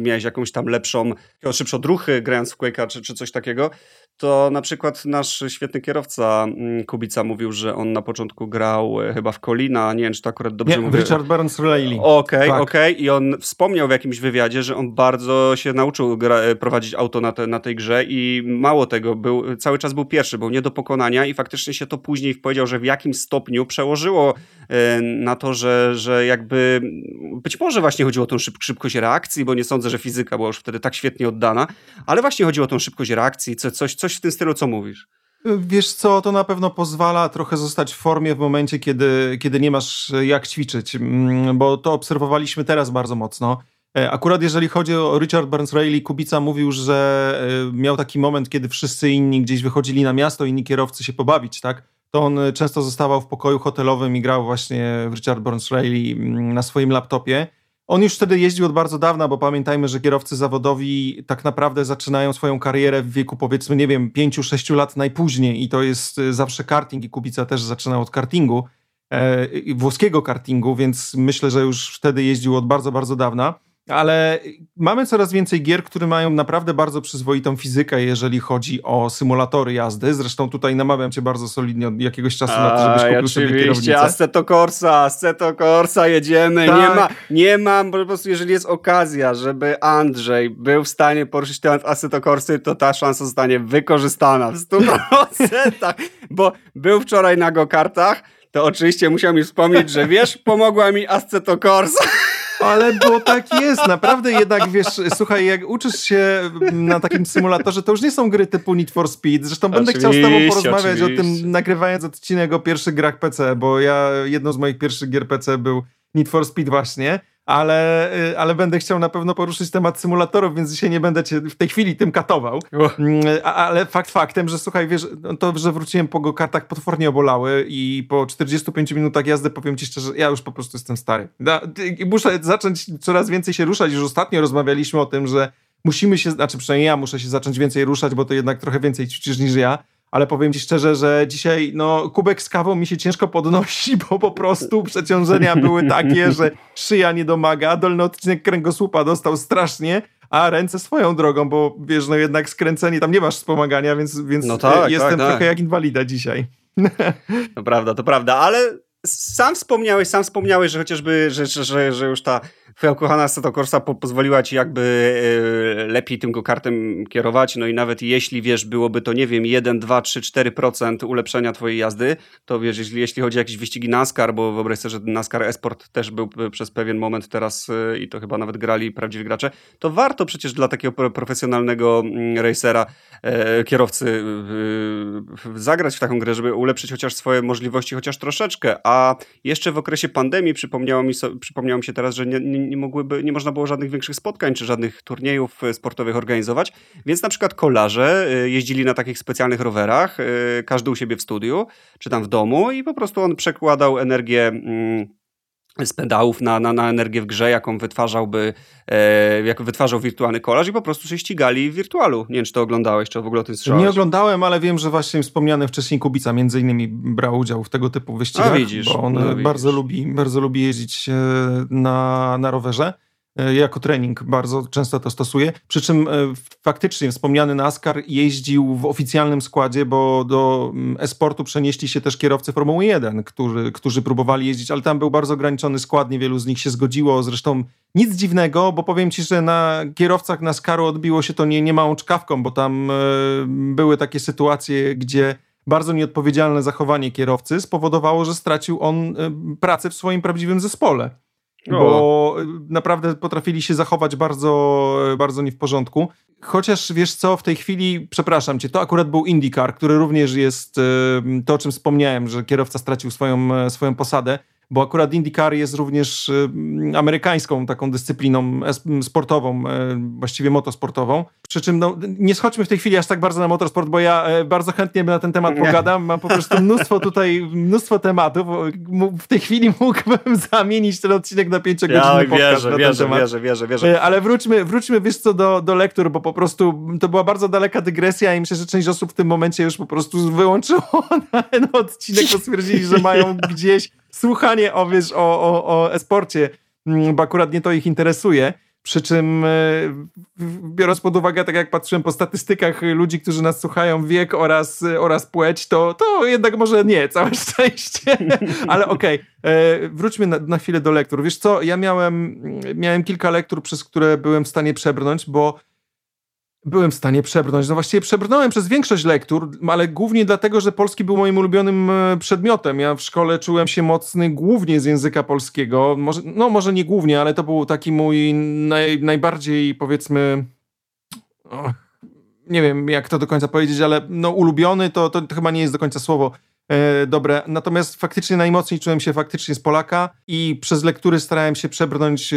miałeś jakąś tam lepszą, szybszą druchy grając w Quake'a czy, czy coś takiego, to na przykład nasz świetny kierowca mm, Kubica mówił, że on na początku grał chyba w Kolina, nie wiem, czy to akurat dobrze nie, mówię. Richard Burns Riley. Okej, okay, tak. okej. Okay. I on wspomniał w jakimś wywiadzie, że on bardzo się nauczył gra, prowadzić auto na, te, na tej grze i mało tego, był, cały czas był pierwszy, był nie do pokonania i faktycznie się to później powiedział, że w jakim stopniu przełożyło e, na to, że, że jakby być może właśnie chodziło o tą szyb, szybkość reakcji, bo nie sądzę, że fizyka była już wtedy tak świetnie oddana, ale właśnie chodziło o tą szybkość reakcji, co, coś, coś w tym stylu, co mówisz. Wiesz co, to na pewno pozwala trochę zostać w formie w momencie, kiedy, kiedy nie masz jak ćwiczyć, mm, bo to obserwowaliśmy teraz bardzo mocno. E, akurat jeżeli chodzi o Richard Burns Riley, Kubica mówił, że e, miał taki moment, kiedy wszyscy inni gdzieś wychodzili na miasto, inni kierowcy się pobawić, tak? To on często zostawał w pokoju hotelowym i grał właśnie w Richard Burns Riley mm, na swoim laptopie. On już wtedy jeździł od bardzo dawna, bo pamiętajmy, że kierowcy zawodowi tak naprawdę zaczynają swoją karierę w wieku powiedzmy, nie wiem, 5-6 lat najpóźniej i to jest zawsze karting i Kubica też zaczynał od kartingu, e, włoskiego kartingu, więc myślę, że już wtedy jeździł od bardzo, bardzo dawna ale mamy coraz więcej gier, które mają naprawdę bardzo przyzwoitą fizykę, jeżeli chodzi o symulatory jazdy. Zresztą tutaj namawiam cię bardzo solidnie od jakiegoś czasu na to, żebyś kupił oczywiście. sobie kierownicę. Assetto Corsa, Assetto Corsa, jedziemy. Tak. Nie, ma, nie mam, po prostu jeżeli jest okazja, żeby Andrzej był w stanie poruszyć temat Assetto Corsy, to ta szansa zostanie wykorzystana w 100%, bo był wczoraj na go-kartach, to oczywiście musiał mi wspomnieć, że wiesz, pomogła mi Assetto Corsa. Ale bo tak jest, naprawdę jednak wiesz, słuchaj, jak uczysz się na takim symulatorze, to już nie są gry typu Need for Speed. Zresztą będę chciał z tobą porozmawiać oczywiście. o tym, nagrywając odcinek o pierwszych grach PC, bo ja, jedną z moich pierwszych gier PC był Need for Speed właśnie ale, y, ale będę chciał na pewno poruszyć temat symulatorów, więc dzisiaj nie będę cię w tej chwili tym katował. Mm, ale fakt faktem, że słuchaj, wiesz, no to, że wróciłem po go-kartach potwornie obolały i po 45 minutach jazdy powiem ci szczerze, ja już po prostu jestem stary. muszę zacząć coraz więcej się ruszać. Już ostatnio rozmawialiśmy o tym, że musimy się, znaczy przynajmniej ja muszę się zacząć więcej ruszać, bo to jednak trochę więcej ćwiczysz niż ja ale powiem ci szczerze, że dzisiaj no, kubek z kawą mi się ciężko podnosi, bo po prostu przeciążenia były takie, że szyja nie domaga, dolny odcinek kręgosłupa dostał strasznie, a ręce swoją drogą, bo wiesz, no jednak skręcenie, tam nie masz wspomagania, więc, więc no tak, jestem tak, tak. trochę jak inwalida dzisiaj. *laughs* To prawda, to prawda, ale sam wspomniałeś, sam wspomniałeś, że chociażby, że, że, że już ta twoja ukochana Seto Corsa po pozwoliła ci jakby e, lepiej tym go-kartem kierować, no i nawet jeśli, wiesz, byłoby to, nie wiem, 1, 2, 3, 4% ulepszenia twojej jazdy, to wiesz, jeśli, jeśli chodzi o jakieś wyścigi NASCAR, bo wyobraź sobie, że NASCAR Esport też był przez pewien moment teraz e, i to chyba nawet grali prawdziwi gracze, to warto przecież dla takiego profesjonalnego mm, racera, e, kierowcy zagrać w taką grę, żeby ulepszyć chociaż swoje możliwości, chociaż troszeczkę, a jeszcze w okresie pandemii przypomniało mi, so, przypomniało mi się teraz, że nie, nie nie, mogłyby, nie można było żadnych większych spotkań czy żadnych turniejów e, sportowych organizować, więc na przykład kolarze e, jeździli na takich specjalnych rowerach, e, każdy u siebie w studiu, czy tam w domu i po prostu on przekładał energię mm, z pedałów na, na, na energię w grze, jaką wytwarzałby, e, jak wytwarzał wirtualny kolarz i po prostu się ścigali w wirtualu. Nie wiem, czy to oglądałeś, czy w ogóle o tym słyszałeś. Nie oglądałem, ale wiem, że właśnie wspomniany wcześniej Kubica między innymi brał udział w tego typu wyścigach, A, widzisz, bo on no, bardzo, lubi, bardzo lubi jeździć na, na rowerze. E, jako trening bardzo często to stosuje. Przy czym e, faktycznie wspomniany NASCAR jeździł w oficjalnym składzie, bo do mm, e-sportu przenieśli się też kierowcy Formuły 1, którzy, którzy próbowali jeździć, ale tam był bardzo ograniczony skład, niewielu z nich się zgodziło. Zresztą nic dziwnego, bo powiem ci, że na kierowcach NASCARu odbiło się to nie, nie czkawką, bo tam e, były takie sytuacje, gdzie bardzo nieodpowiedzialne zachowanie kierowcy spowodowało, że stracił on pracę w swoim prawdziwym zespole. Bo naprawdę potrafili się zachować bardzo, bardzo nie w porządku. Chociaż wiesz co, w tej chwili, przepraszam cię, to akurat był IndyCar, który również jest to, o czym wspomniałem, że kierowca stracił swoją, swoją posadę bo akurat IndyCar jest również y, amerykańską taką dyscypliną sportową, e, właściwie motosportową. Przy czym no, nie schodźmy w tej chwili aż tak bardzo na motorsport, bo ja e, bardzo chętnie na ten temat pogadam. Mam po prostu mnóstwo tutaj, mnóstwo tematów. W tej chwili mógłbym *laughs* zamienić ten odcinek na pięciogodzinny ja, podcast wierzę, na wierzę, temat. Wierzę, wierzę, wierzę. E, ale wróćmy, wróćmy wiesz co, do, do lektur, bo po prostu to była bardzo daleka dygresja i myślę, że część osób w tym momencie już po prostu wyłączyło *laughs* ten odcinek, bo stwierdzili, że mają gdzieś słuchanie o, wiesz, o, o, o esporcie, mm, bo akurat nie to ich interesuje. Przy czym, e, biorąc pod uwagę, tak jak patrzyłem po statystykach ludzi, którzy nas słuchają, wiek oraz, oraz płeć, to, to jednak może nie, całe *laughs* szczęście. Ale okej, okay. E, wróćmy na, na chwilę do lektur. Wiesz co, ja miałem, miałem kilka lektur, przez które byłem w stanie przebrnąć, bo byłem w stanie przebrnąć. No właściwie przebrnąłem przez większość lektur, ale głównie dlatego, że polski był moim ulubionym e, przedmiotem. Ja w szkole czułem się mocny głównie z języka polskiego. Może, no może nie głównie, ale to był taki mój naj, najbardziej powiedzmy... Oh, nie wiem jak to do końca powiedzieć, ale no ulubiony to, to, chyba nie jest do końca słowo. E, dobre. Natomiast faktycznie najmocniej czułem się faktycznie z Polaka i przez lektury starałem się przebrnąć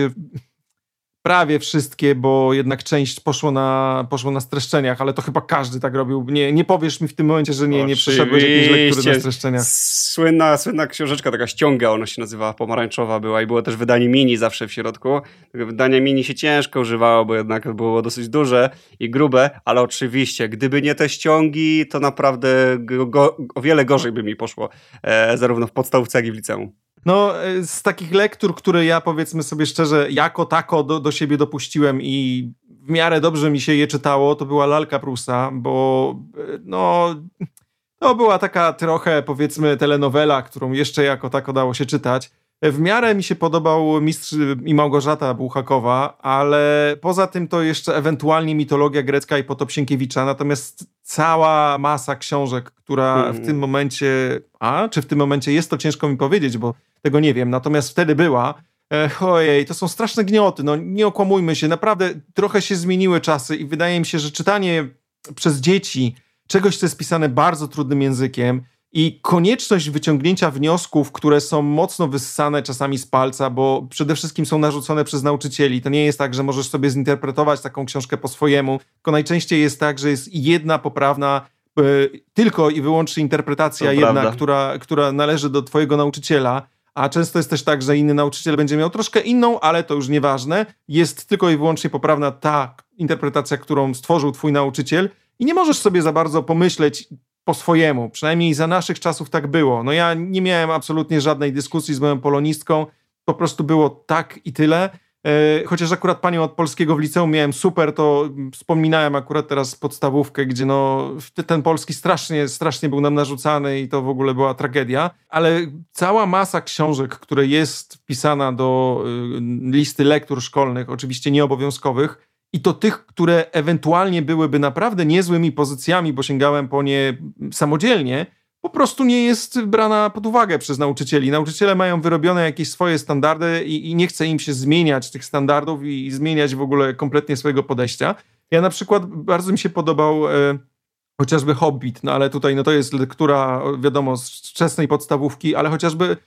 prawie wszystkie, bo jednak część poszło na, poszło na streszczeniach, ale to chyba każdy tak robił. Nie, nie powiesz mi w tym momencie, że nie, nie przeszedłeś jakiejś lektury na streszczeniach. Słynna, słynna książeczka, taka ściąga, ona się nazywała, pomarańczowa była i było też wydanie mini zawsze w środku. Wydania mini się ciężko używało, bo jednak było dosyć duże i grube, ale oczywiście, gdyby nie te ściągi, to naprawdę go, o wiele gorzej by mi poszło, e, zarówno w podstawówce, jak i w liceum. No, e, z takich lektur, które ja powiedzmy sobie szczerze, jako tako do, do siebie dopuściłem i w miarę dobrze mi się je czytało, to była Lalka Prusa, bo e, no, to była taka trochę powiedzmy telenowela, którą jeszcze jako tako dało się czytać. W miarę mi się podobał Mistrz i Małgorzata Buchakowa, ale poza tym to jeszcze ewentualnie mitologia grecka i Potop Sienkiewicza, natomiast cała masa książek, która w tym momencie, a czy w tym momencie jest to ciężko mi powiedzieć, bo tego nie wiem, natomiast wtedy była, e, ojej, to są straszne gnioty, no nie okłamujmy się, naprawdę trochę się zmieniły czasy i wydaje mi się, że czytanie przez dzieci czegoś, co jest pisane bardzo trudnym językiem, i konieczność wyciągnięcia wniosków, które są mocno wyssane czasami z palca, bo przede wszystkim są narzucone przez nauczycieli. To nie jest tak, że możesz sobie zinterpretować taką książkę po swojemu, tylko najczęściej jest tak, że jest jedna poprawna, y, tylko i wyłącznie interpretacja to jedna, która, która należy do twojego nauczyciela. A często jest też tak, że inny nauczyciel będzie miał troszkę inną, ale to już nieważne. Jest tylko i wyłącznie poprawna ta interpretacja, którą stworzył twój nauczyciel. I nie możesz sobie za bardzo pomyśleć, po swojemu. Przynajmniej za naszych czasów tak było. No ja nie miałem absolutnie żadnej dyskusji z moją polonistką. Po prostu było tak i tyle. E, chociaż akurat panią od polskiego w liceum miałem super, to wspominałem akurat teraz podstawówkę, gdzie no ten polski strasznie, strasznie był nam narzucany i to w ogóle była tragedia. Ale cała masa książek, które jest wpisana do y, listy lektur szkolnych, oczywiście nieobowiązkowych, i to tych, które ewentualnie byłyby naprawdę niezłymi pozycjami, bo sięgałem po nie samodzielnie, po prostu nie jest brana pod uwagę przez nauczycieli. Nauczyciele mają wyrobione jakieś swoje standardy i, i nie chce im się zmieniać tych standardów i, i, zmieniać w ogóle kompletnie swojego podejścia. Ja na przykład bardzo mi się podobał e, chociażby Hobbit, no ale tutaj no to jest lektura, wiadomo, z wczesnej podstawówki, ale chociażby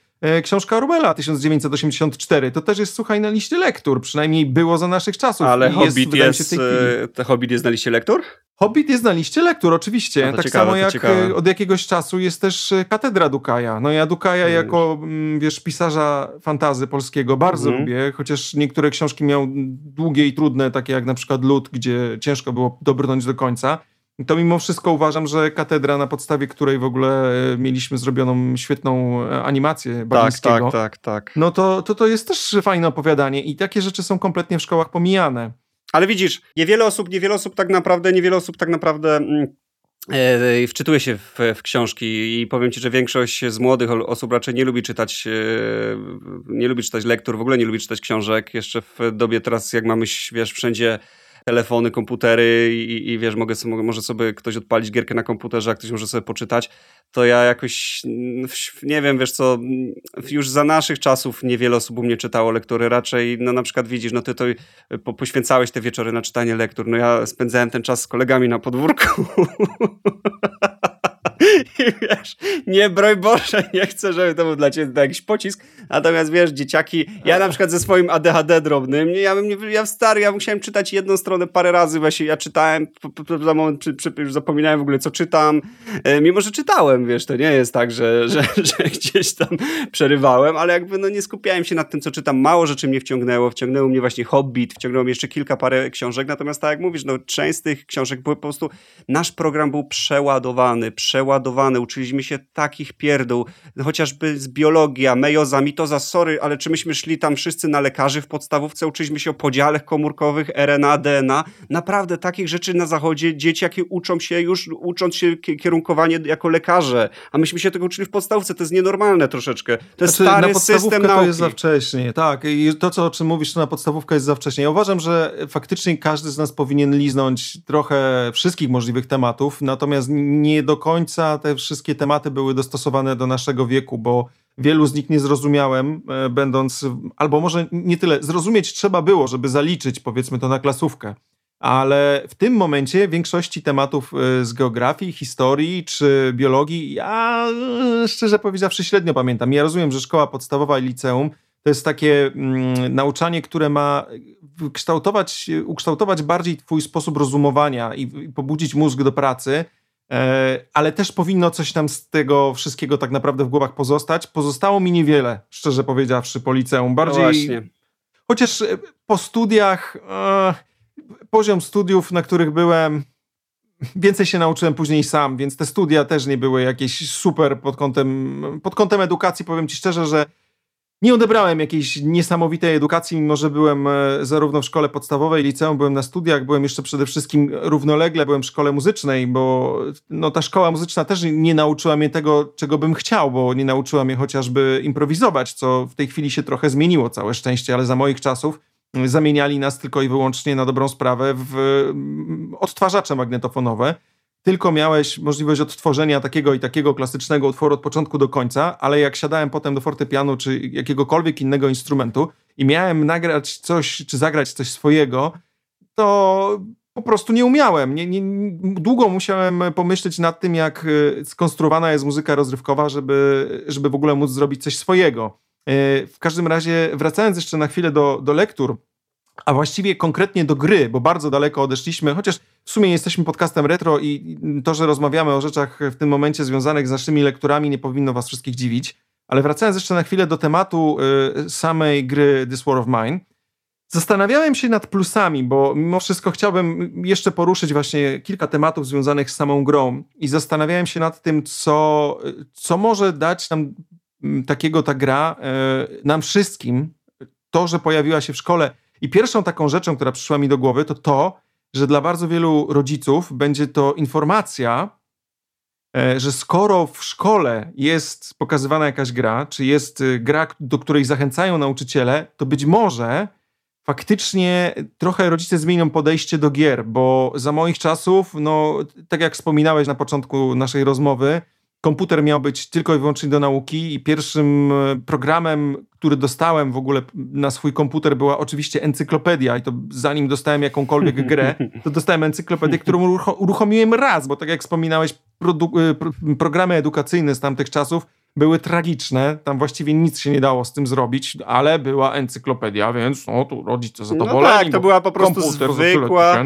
książka Orwella 1984. To też jest, słuchaj, na liście lektur. Przynajmniej było za naszych czasów. Ale Hobbit jest, te Hobbit jest na liście lektur? Hobbit jest na liście lektur, oczywiście. No tak ciekawe, samo jak ciekawe. od jakiegoś czasu jest też e, katedra Dukaja. No ja Dukaja jako, mm, wiesz, pisarza fantazy polskiego bardzo mhm. lubię, chociaż niektóre książki miał długie i trudne, takie jak na przykład Lud, gdzie ciężko było dobrnąć do końca to mimo wszystko uważam, że katedra, na podstawie której w ogóle e, mieliśmy zrobioną świetną e, animację Bagińskiego, tak, tak, tak, tak. no to, to to jest też fajne opowiadanie i takie rzeczy są kompletnie w szkołach pomijane. Ale widzisz, niewiele osób, niewiele osób tak naprawdę, niewiele osób tak naprawdę e, wczytuje się w, w, książki i powiem ci, że większość z młodych osób raczej nie lubi czytać nie lubi czytać lektur, w ogóle nie lubi czytać książek. Jeszcze w dobie teraz, jak mamy, wiesz, wszędzie telefony, komputery i, i wiesz, mogę sobie, może sobie ktoś odpalić gierkę na komputerze, a ktoś może sobie poczytać, to ja jakoś, nie wiem, wiesz co, już za naszych czasów niewiele osób u mnie czytało lektury, raczej, no na przykład widzisz, no ty to po, poświęcałeś te wieczory na czytanie lektur, no ja spędzałem ten czas z kolegami na podwórku. *laughs* *laughs* I wiesz, nie broń Boże, nie chcę, żeby to był dla ciebie jakiś pocisk. Natomiast wiesz, dzieciaki, ja na przykład ze swoim ADHD drobnym, ja bym ja stary, ja musiałem czytać jedną stronę parę razy, właśnie ja czytałem, za moment przy, przy, już zapominałem w ogóle co czytam, e, mimo że czytałem, wiesz, to nie jest tak, że, że, *laughs* że gdzieś tam przerywałem, ale jakby no nie skupiałem się nad tym, co czytam, mało rzeczy mnie wciągnęło, wciągnęło mnie właśnie Hobbit, wciągnęło mnie jeszcze kilka parę książek, natomiast tak jak mówisz, no część z tych książek były po prostu, nasz program był przeładowany, przeładowany, uczyliśmy się takich pierdół, chociażby z biologia, mejoza, mitoza, sorry, ale czy myśmy szli tam wszyscy na lekarzy w podstawówce, uczyliśmy się o podziałach komórkowych, RNA, DNA, naprawdę takich rzeczy na zachodzie dzieciaki uczą się już, ucząc się kierunkowanie jako lekarze, a myśmy się tego uczyli w podstawówce, to jest nienormalne troszeczkę, to jest znaczy, stary system nauki. to jest za wcześnie, tak, i to co, o czym mówisz, to na podstawówka jest za wcześnie. Ja uważam, że faktycznie każdy z nas powinien liznąć trochę wszystkich możliwych tematów, natomiast nie do końca te wszystkie tematy były dostosowane do naszego wieku, bo wielu z nich nie zrozumiałem, e, będąc, albo może nie tyle, zrozumieć trzeba było, żeby zaliczyć, powiedzmy to na klasówkę. Ale w tym momencie większości tematów e, z geografii, historii czy biologii, ja e, szczerze powiedziawszy średnio pamiętam. Ja rozumiem, że szkoła podstawowa i liceum to jest takie mm, nauczanie, które ma kształtować, ukształtować bardziej twój sposób rozumowania i, i pobudzić mózg do pracy, ale też powinno coś tam z tego wszystkiego tak naprawdę w głowach pozostać. Pozostało mi niewiele, szczerze powiedziawszy, po liceum. Bardziej. No chociaż e, po studiach, e, poziom studiów, na których byłem, więcej się nauczyłem później sam, więc te studia też nie były jakieś super pod kątem, pod kątem edukacji. Powiem ci szczerze, że nie odebrałem jakiejś niesamowitej edukacji, mimo że byłem e, zarówno w szkole podstawowej, liceum, byłem na studiach, byłem jeszcze przede wszystkim równolegle, byłem w szkole muzycznej, bo no, ta szkoła muzyczna też nie nauczyła mnie tego, czego bym chciał, bo nie nauczyła mnie chociażby improwizować, co w tej chwili się trochę zmieniło, całe szczęście, ale za moich czasów zamieniali nas tylko i wyłącznie na dobrą sprawę w odtwarzacze magnetofonowe tylko miałeś możliwość odtworzenia takiego i takiego klasycznego utworu od początku do końca, ale jak siadałem potem do fortepianu czy jakiegokolwiek innego instrumentu i miałem nagrać coś, czy zagrać coś swojego, to po prostu nie umiałem. Nie, nie, długo musiałem pomyśleć nad tym, jak e, skonstruowana jest muzyka rozrywkowa, żeby, żeby w ogóle móc zrobić coś swojego. E, w każdym razie, wracając jeszcze na chwilę do, do lektur, a właściwie konkretnie do gry, bo bardzo daleko odeszliśmy, chociaż w sumie jesteśmy podcastem retro i to, że rozmawiamy o rzeczach w tym momencie związanych z naszymi lekturami nie powinno was wszystkich dziwić. Ale wracając jeszcze na chwilę do tematu y, samej gry This War of Mine, zastanawiałem się nad plusami, bo mimo wszystko chciałbym jeszcze poruszyć właśnie kilka tematów związanych z samą grą i zastanawiałem się nad tym, co, co może dać nam takiego ta gra, y, nam wszystkim, to, że pojawiła się w szkole i pierwszą taką rzeczą, która przyszła mi do głowy, to to, że dla bardzo wielu rodziców będzie to informacja, e, że skoro w szkole jest pokazywana jakaś gra, czy jest y, gra, do której zachęcają nauczyciele, to być może faktycznie trochę rodzice zmienią podejście do gier, bo za moich czasów, no tak jak wspominałeś na początku naszej rozmowy, komputer miał być tylko i wyłącznie do nauki i pierwszym e, programem, który dostałem w ogóle na swój komputer była oczywiście encyklopedia i to zanim dostałem jakąkolwiek *laughs* grę, to dostałem encyklopedię, którą uruchomiłem raz, bo tak jak wspominałeś, e, programy edukacyjne z tamtych czasów były tragiczne, tam właściwie nic się nie dało z tym zrobić, ale była encyklopedia, więc no tu rodzice zadowoleni. No tak, to była po prostu zwykła...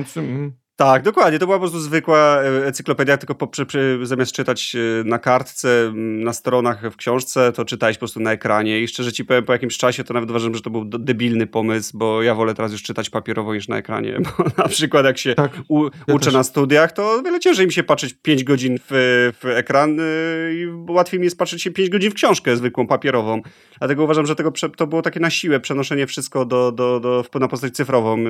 Tak, dokładnie. To była po prostu zwykła e, encyklopedia, tylko po, przy, przy, zamiast czytać e, na kartce, na stronach, w książce, to czytałeś po prostu na ekranie. I szczerze ci powiem, po jakimś czasie to nawet uważam, że to był debilny pomysł, bo ja wolę teraz już czytać papierowo niż na ekranie. *laughs* Bo na przykład jak się tak, u, ja uczę też. na studiach, to wiele ciężej mi się patrzeć 5 godzin w, w ekran e, i łatwiej mi jest patrzeć się 5 godzin w książkę zwykłą, papierową. Dlatego uważam, że tego, to było takie na siłę przenoszenie wszystko do, do, do, na postać cyfrową.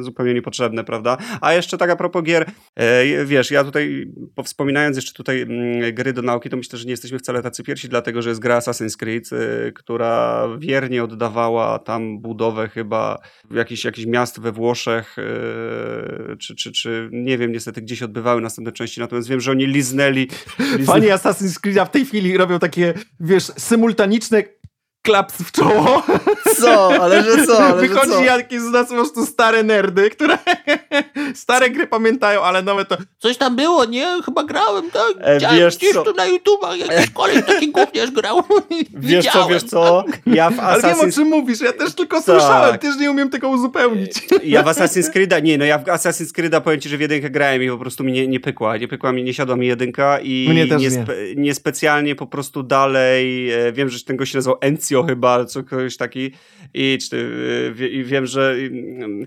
Zupełnie niepotrzebne, prawda? A jeszcze tak a propos gier, e, wiesz, ja tutaj wspominając jeszcze tutaj mm, gry do nauki, to myślę, że nie jesteśmy wcale tacy pierwsi, dlatego, że jest gra Assassin's Creed, e, która wiernie oddawała tam budowę chyba jakichś, jakichś miast we Włoszech, e, czy, czy, czy nie wiem niestety gdzieś odbywały następne części, natomiast wiem, że oni liznęli... *laughs* liznęli... Fani Assassin's Creed w tej chwili robią takie, wiesz, symultaniczne klaps w czoło. *laughs* Co? Ale że co? Ale Wychodzi że co? jakieś z nas po prostu stare nerdy, które *laughs* stare gry pamiętają, ale nowe to coś tam było, nie? Chyba grałem, tak? E, wiesz gdzieś co? tu na YouTubach jakiś koleś taki gówniarz grał. *laughs* Wiesz co, wiesz co? Ja w Ale wiem o Assassin's... czym mówisz, ja też tylko Tak. słyszałem, też nie umiem tego uzupełnić. Ja w Assassin's Creed'a, nie, no ja w Assassin's Creed'a powiem ci, że w jedynkę grałem i po prostu mi nie, nie pykła, nie pykła mi, nie siadła mi jedynka i nie. spe, niespecjalnie po prostu dalej, e, wiem, że ten gość się nazywał Encio chyba, co ktoś taki i, wie- i wiem, że mm,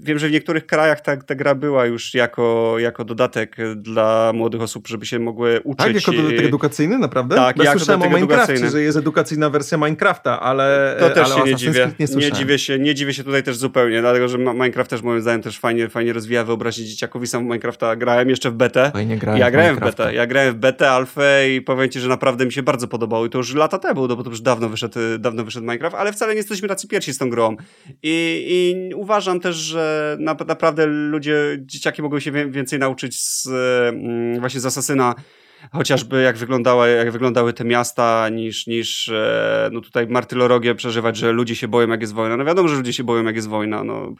wiem, że w niektórych krajach ta, ta gra była już jako, jako dodatek dla młodych osób, żeby się mogły uczyć. Tak, jako dodatek edukacyjny, naprawdę? Tak, ja słyszałem o edukacyjny. że jest edukacyjna wersja Minecrafta, ale To też ale się nie dziwię. Nie, Nie, dziwię się, nie dziwię się tutaj też zupełnie, dlatego że Minecraft też moim zdaniem też fajnie, fajnie rozwija wyobraźnię dzieciakowi. Sam w Minecrafta grałem jeszcze w betę. Fajnie grałem Ja w grałem w Minecrafta. betę, ja grałem w betę, alfę i powiem ci, że naprawdę mi się bardzo podobało i to już lata temu, no bo to już dawno wyszedł, dawno wyszedł Minecraft, ale wcale nie jesteśmy tacy pierwsi z tą grą. I, i uważam też, że na, naprawdę ludzie, dzieciaki mogą się więcej nauczyć z, mm, właśnie z Asasyna, chociażby jak, wyglądała, jak wyglądały te miasta, niż, niż e, no tutaj martyrologię przeżywać, że ludzie się boją, jak jest wojna. No wiadomo, że ludzie się boją, jak jest wojna, no.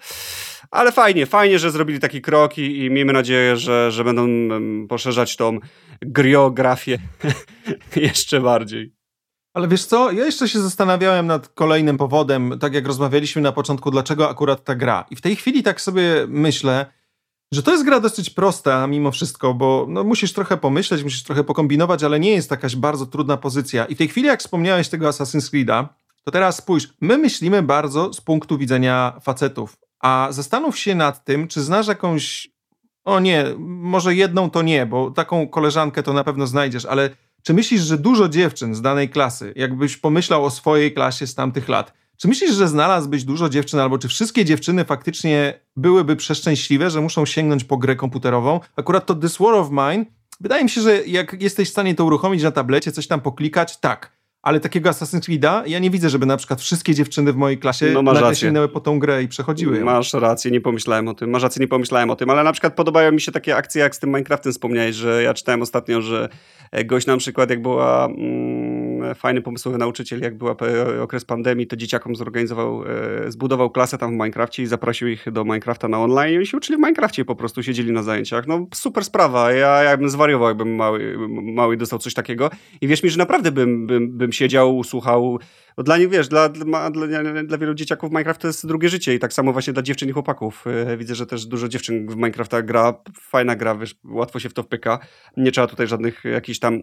Ale fajnie, fajnie, że zrobili taki krok i, i miejmy nadzieję, że, że będą em, poszerzać tą griografię *laughs* jeszcze bardziej. Ale wiesz co, ja jeszcze się zastanawiałem nad kolejnym powodem, tak jak rozmawialiśmy na początku, dlaczego akurat ta gra. I w tej chwili tak sobie myślę, że to jest gra dosyć prosta mimo wszystko, bo no, musisz trochę pomyśleć, musisz trochę pokombinować, ale nie jest jakaś bardzo trudna pozycja. I w tej chwili, jak wspomniałeś tego Assassin's Creed'a, to teraz spójrz, my myślimy bardzo z punktu widzenia facetów, a zastanów się nad tym, czy znasz jakąś, o nie, może jedną to nie, bo taką koleżankę to na pewno znajdziesz, ale czy myślisz, że dużo dziewczyn z danej klasy, jakbyś pomyślał o swojej klasie z tamtych lat, czy myślisz, że znalazłbyś dużo dziewczyn, albo czy wszystkie dziewczyny faktycznie byłyby przeszczęśliwe, że muszą sięgnąć po grę komputerową? Akurat to This War of Mine, wydaje mi się, że jak jesteś w stanie to uruchomić na tablecie, coś tam poklikać, tak. Ale takiego Assassin's Creed'a ja nie widzę, żeby na przykład wszystkie dziewczyny w mojej klasie No, nagle rację. sięgnęły po tą grę i przechodziły ją. Masz rację, nie pomyślałem o tym. Masz rację, nie pomyślałem o tym, ale na przykład podobają mi się takie akcje, jak z tym Minecraftem wspomniałeś, że ja czytałem ostatnio, że e, gość na przykład, jak była mm, fajny pomysłowy nauczyciel, jak była pe- okres pandemii, to dzieciakom zorganizował, e, zbudował klasę tam w Minecrafcie i zaprosił ich do Minecrafta na online i oni się uczyli w Minecrafcie po prostu siedzieli na zajęciach. No super sprawa, ja, ja bym zwariował, jakbym mały, mały dostał coś takiego i wierz mi, że naprawdę bym, bym, bym siedział, słuchał, bo dla nich, wiesz, dla, dla, dla, wielu dzieciaków Minecraft to jest drugie życie i tak samo właśnie dla dziewczyn i chłopaków. E, Widzę, że też dużo dziewczyn w Minecrafta gra, fajna gra, wiesz, łatwo się w to wpyka. Nie trzeba tutaj żadnych jakichś tam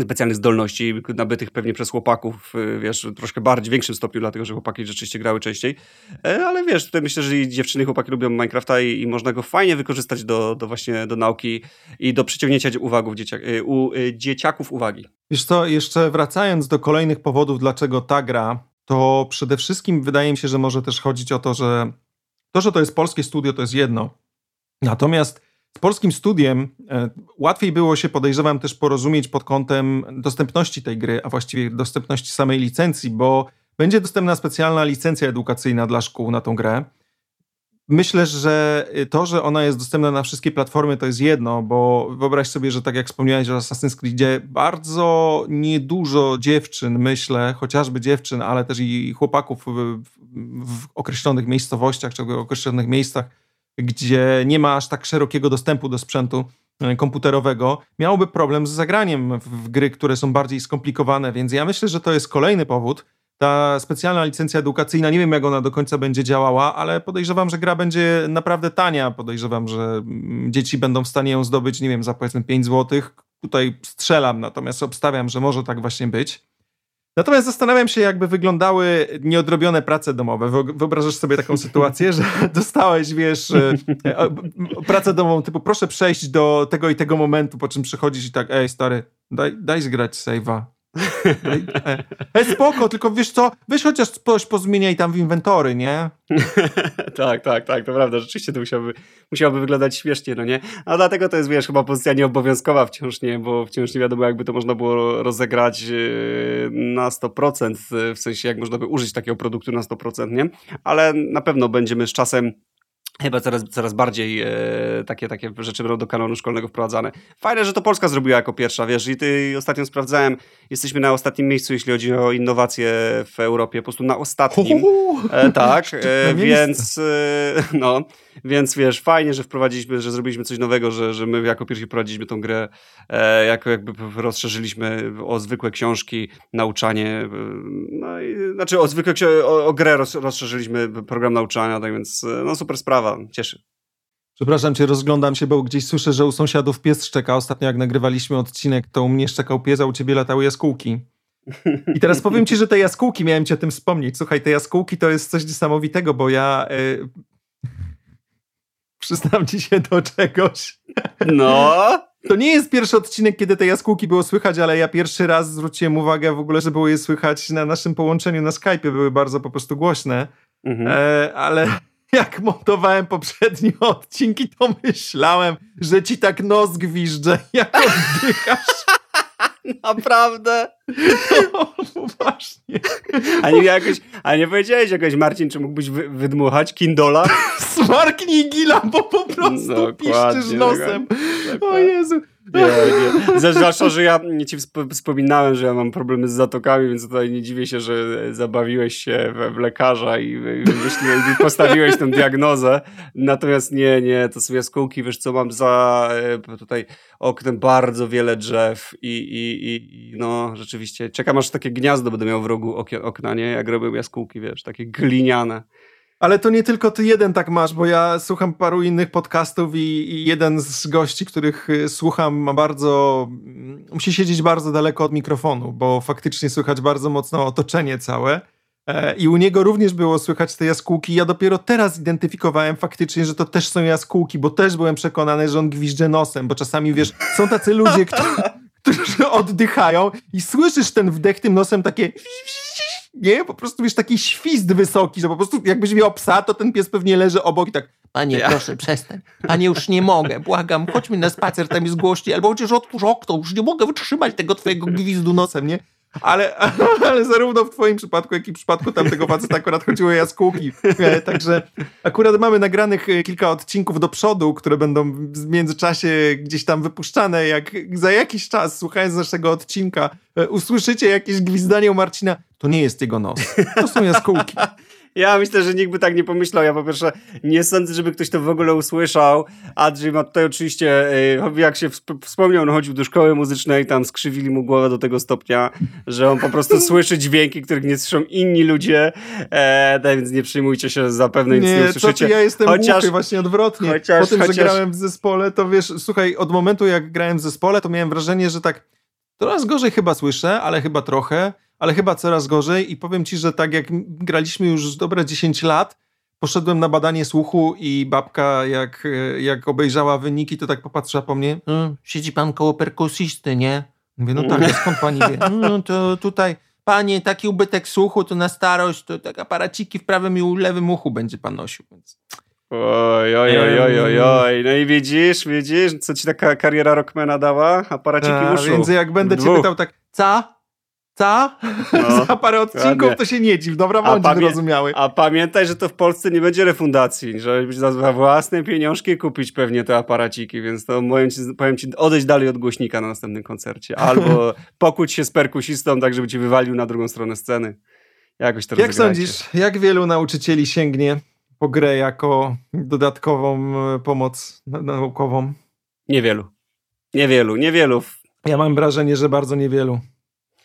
specjalnych zdolności nabytych pewnie przez chłopaków, y, wiesz, troszkę bardziej, w większym stopniu, dlatego że chłopaki rzeczywiście grały częściej. E, Ale wiesz, tutaj myślę, że i dziewczyny chłopaki lubią Minecrafta i, i można go fajnie wykorzystać do, do właśnie do nauki i do przyciągnięcia uwagów dzieciak, y, u y, dzieciaków uwagi. Wiesz co, jeszcze wracając do kolejnych powodów, dlaczego ta gra, to przede wszystkim wydaje mi się, że może też chodzić o to, że to, że to jest polskie studio, to jest jedno. Natomiast z polskim studiem e, łatwiej było się, podejrzewam, też porozumieć pod kątem dostępności tej gry, a właściwie dostępności samej licencji, bo będzie dostępna specjalna licencja edukacyjna dla szkół na tą grę. Myślę, że to, że ona jest dostępna na wszystkie platformy, to jest jedno, bo wyobraź sobie, że tak jak wspomniałeś o Assassin's Creedzie, bardzo niedużo dziewczyn, myślę, chociażby dziewczyn, ale też i chłopaków w, w, określonych miejscowościach czy w określonych miejscach, gdzie nie ma aż tak szerokiego dostępu do sprzętu e, komputerowego, miałoby problem z zagraniem w, gry, które są bardziej skomplikowane, więc ja myślę, że to jest kolejny powód, ta specjalna licencja edukacyjna, nie wiem jak ona do końca będzie działała, ale podejrzewam, że gra będzie naprawdę tania. Podejrzewam, że mm, dzieci będą w stanie ją zdobyć, nie wiem, za powiedzmy 5 zł. Tutaj strzelam, natomiast obstawiam, że może tak właśnie być. Natomiast zastanawiam się, jakby wyglądały nieodrobione prace domowe. Wyo- Wyobrażasz sobie taką *laughs* sytuację, że dostałeś, wiesz, e, e, pracę domową typu proszę przejść do tego i tego momentu, po czym przychodzisz i tak, ej stary, daj, daj zgrać save'a. E, spoko, tylko wiesz co, weź chociaż coś pozmieniaj tam w inwentory, nie? *laughs* tak, tak, tak, to prawda, rzeczywiście to musiałoby, musiałoby wyglądać śmiesznie, no nie? A dlatego to jest, wiesz, chyba pozycja nieobowiązkowa wciąż nie, bo wciąż nie wiadomo, jakby to można było rozegrać yy, na 100%, w sensie jak można by użyć takiego produktu na 100%, nie? Ale na pewno będziemy z czasem Chyba coraz, coraz bardziej e, takie, takie rzeczy będą do kanonu szkolnego wprowadzane. Fajne, że to Polska zrobiła jako pierwsza, wiesz, i ty ostatnio sprawdzałem, jesteśmy na ostatnim miejscu, jeśli chodzi o innowacje w Europie, po prostu na ostatnim. E, tak, *laughs* e, więc e, no, więc wiesz, fajnie, że wprowadziliśmy, że zrobiliśmy coś nowego, że, że my jako pierwsi prowadziliśmy tą grę, e, jako jakby rozszerzyliśmy o zwykłe książki, nauczanie, e, no i, znaczy o zwykłe o, o grę roz, rozszerzyliśmy program nauczania, tak więc e, no super sprawa, cieszy. Przepraszam cię, rozglądam się, bo gdzieś słyszę, że u sąsiadów pies szczeka. Ostatnio jak nagrywaliśmy odcinek, to u mnie szczekał pies, a u ciebie latały jaskółki. I teraz powiem ci, że te jaskółki, miałem ci o tym wspomnieć. Słuchaj, te jaskółki to jest coś niesamowitego, bo ja y, przyznam ci się do czegoś. No. *laughs* To nie jest pierwszy odcinek, kiedy te jaskółki było słychać, ale ja pierwszy raz zwróciłem uwagę w ogóle, że było je słychać na naszym połączeniu na Skype. Były bardzo po prostu głośne. Mhm. E, ale *laughs* jak montowałem poprzednie odcinki, to myślałem, że ci tak nos gwiżdże, jak oddychasz. *laughs* Naprawdę? No, właśnie. A nie, jakoś, a nie powiedziałeś jakoś, Marcin, czy mógłbyś wy, wydmuchać Kindola? Smarknij gila, bo po prostu no, piszczysz nosem. O Jezu. Nie, nie. Zwłaszcza, że ja ci wspominałem, że ja mam problemy z zatokami, więc tutaj nie dziwię się, że zabawiłeś się w, w lekarza i, i, postawiłeś tę diagnozę. Natomiast nie, nie, to są jaskółki, wiesz co, mam za e, tutaj oknem bardzo wiele drzew i, i, i no rzeczywiście czekam aż takie gniazdo będę miał w rogu okna, nie? Jak robię jaskółki, wiesz, takie gliniane. Ale to nie tylko ty jeden tak masz, bo ja słucham paru innych podcastów i, i, jeden z gości, których y, słucham, ma bardzo. Mm, musi siedzieć bardzo daleko od mikrofonu, bo faktycznie słychać bardzo mocno otoczenie całe. E, I u niego również było słychać te jaskółki. Ja dopiero teraz zidentyfikowałem faktycznie, że to też są jaskółki, bo też byłem przekonany, że on gwizdże nosem, bo czasami wiesz, są tacy ludzie, którzy, *laughs* którzy oddychają i słyszysz ten wdech tym nosem takie nie? Po prostu wiesz, taki świst wysoki, że po prostu jakbyś miał psa, to ten pies pewnie leży obok i tak Panie, ja. proszę, przestań. Panie, już nie mogę, błagam, chodźmy na spacer, tam jest głośniej, albo chociaż otwórz okno, już nie mogę wytrzymać tego twojego gwizdu nosem, nie? Ale, *laughs* ale zarówno w twoim przypadku, jak i w przypadku tamtego faceta akurat chodziło o jaskółki. E, także akurat mamy nagranych e, kilka odcinków do przodu, które będą w międzyczasie gdzieś tam wypuszczane. Jak za jakiś czas, słuchając naszego odcinka, e, usłyszycie jakieś gwizdanie u Marcina, to nie jest jego nos. To są jaskółki. Ja myślę, że nikt by tak nie pomyślał. Ja po pierwsze nie sądzę, żeby ktoś to w ogóle usłyszał. Andrzej ma tutaj oczywiście, e, jak się wspomniał, on chodził do szkoły muzycznej, tam skrzywili mu głowę do tego stopnia, że on po prostu *laughs* słyszy dźwięki, których nie słyszą inni ludzie, e, tak więc nie przyjmujcie się, zapewne nic nie, nie usłyszycie. Nie, ja jestem chociaż, głuchy, właśnie odwrotnie. Chociaż, po tym, chociaż... że grałem w zespole, to wiesz, słuchaj, od momentu jak grałem w zespole, to miałem wrażenie, że tak coraz gorzej chyba słyszę, ale chyba trochę, ale chyba coraz gorzej i powiem ci, że tak jak graliśmy już dobre 10 lat, poszedłem na badanie słuchu i babka jak, jak obejrzała wyniki, to tak popatrzyła po mnie, no, siedzi pan koło perkusisty, nie? Mówię, no tak, a skąd pani wie? No to tutaj, panie, taki ubytek słuchu to na starość, to tak aparaciki w prawym i lewym uchu będzie pan nosił, więc... Oj, oj, oj, oj, oj, oj. No i widzisz, widzisz, co ci taka kariera rockmana dała? Aparaciki A, uszu. Więc jak będę cię pytał tak, co? Co? No, *laughs* Za parę odcinków to się nie dziw, dobra, bądź pamię- zrozumiały. A pamiętaj, że to w Polsce nie będzie refundacji, że za własne pieniążki kupić pewnie te aparaciki, więc to powiem ci, powiem ci odejść dalej od głośnika na następnym koncercie, albo *laughs* pokłóć się z perkusistą tak, żeby ci wywalił na drugą stronę sceny. Jakoś to Jak sądzisz, jak wielu nauczycieli sięgnie po grę jako dodatkową e, pomoc naukową? Niewielu. Niewielu, niewielu. Ja mam wrażenie, że bardzo niewielu.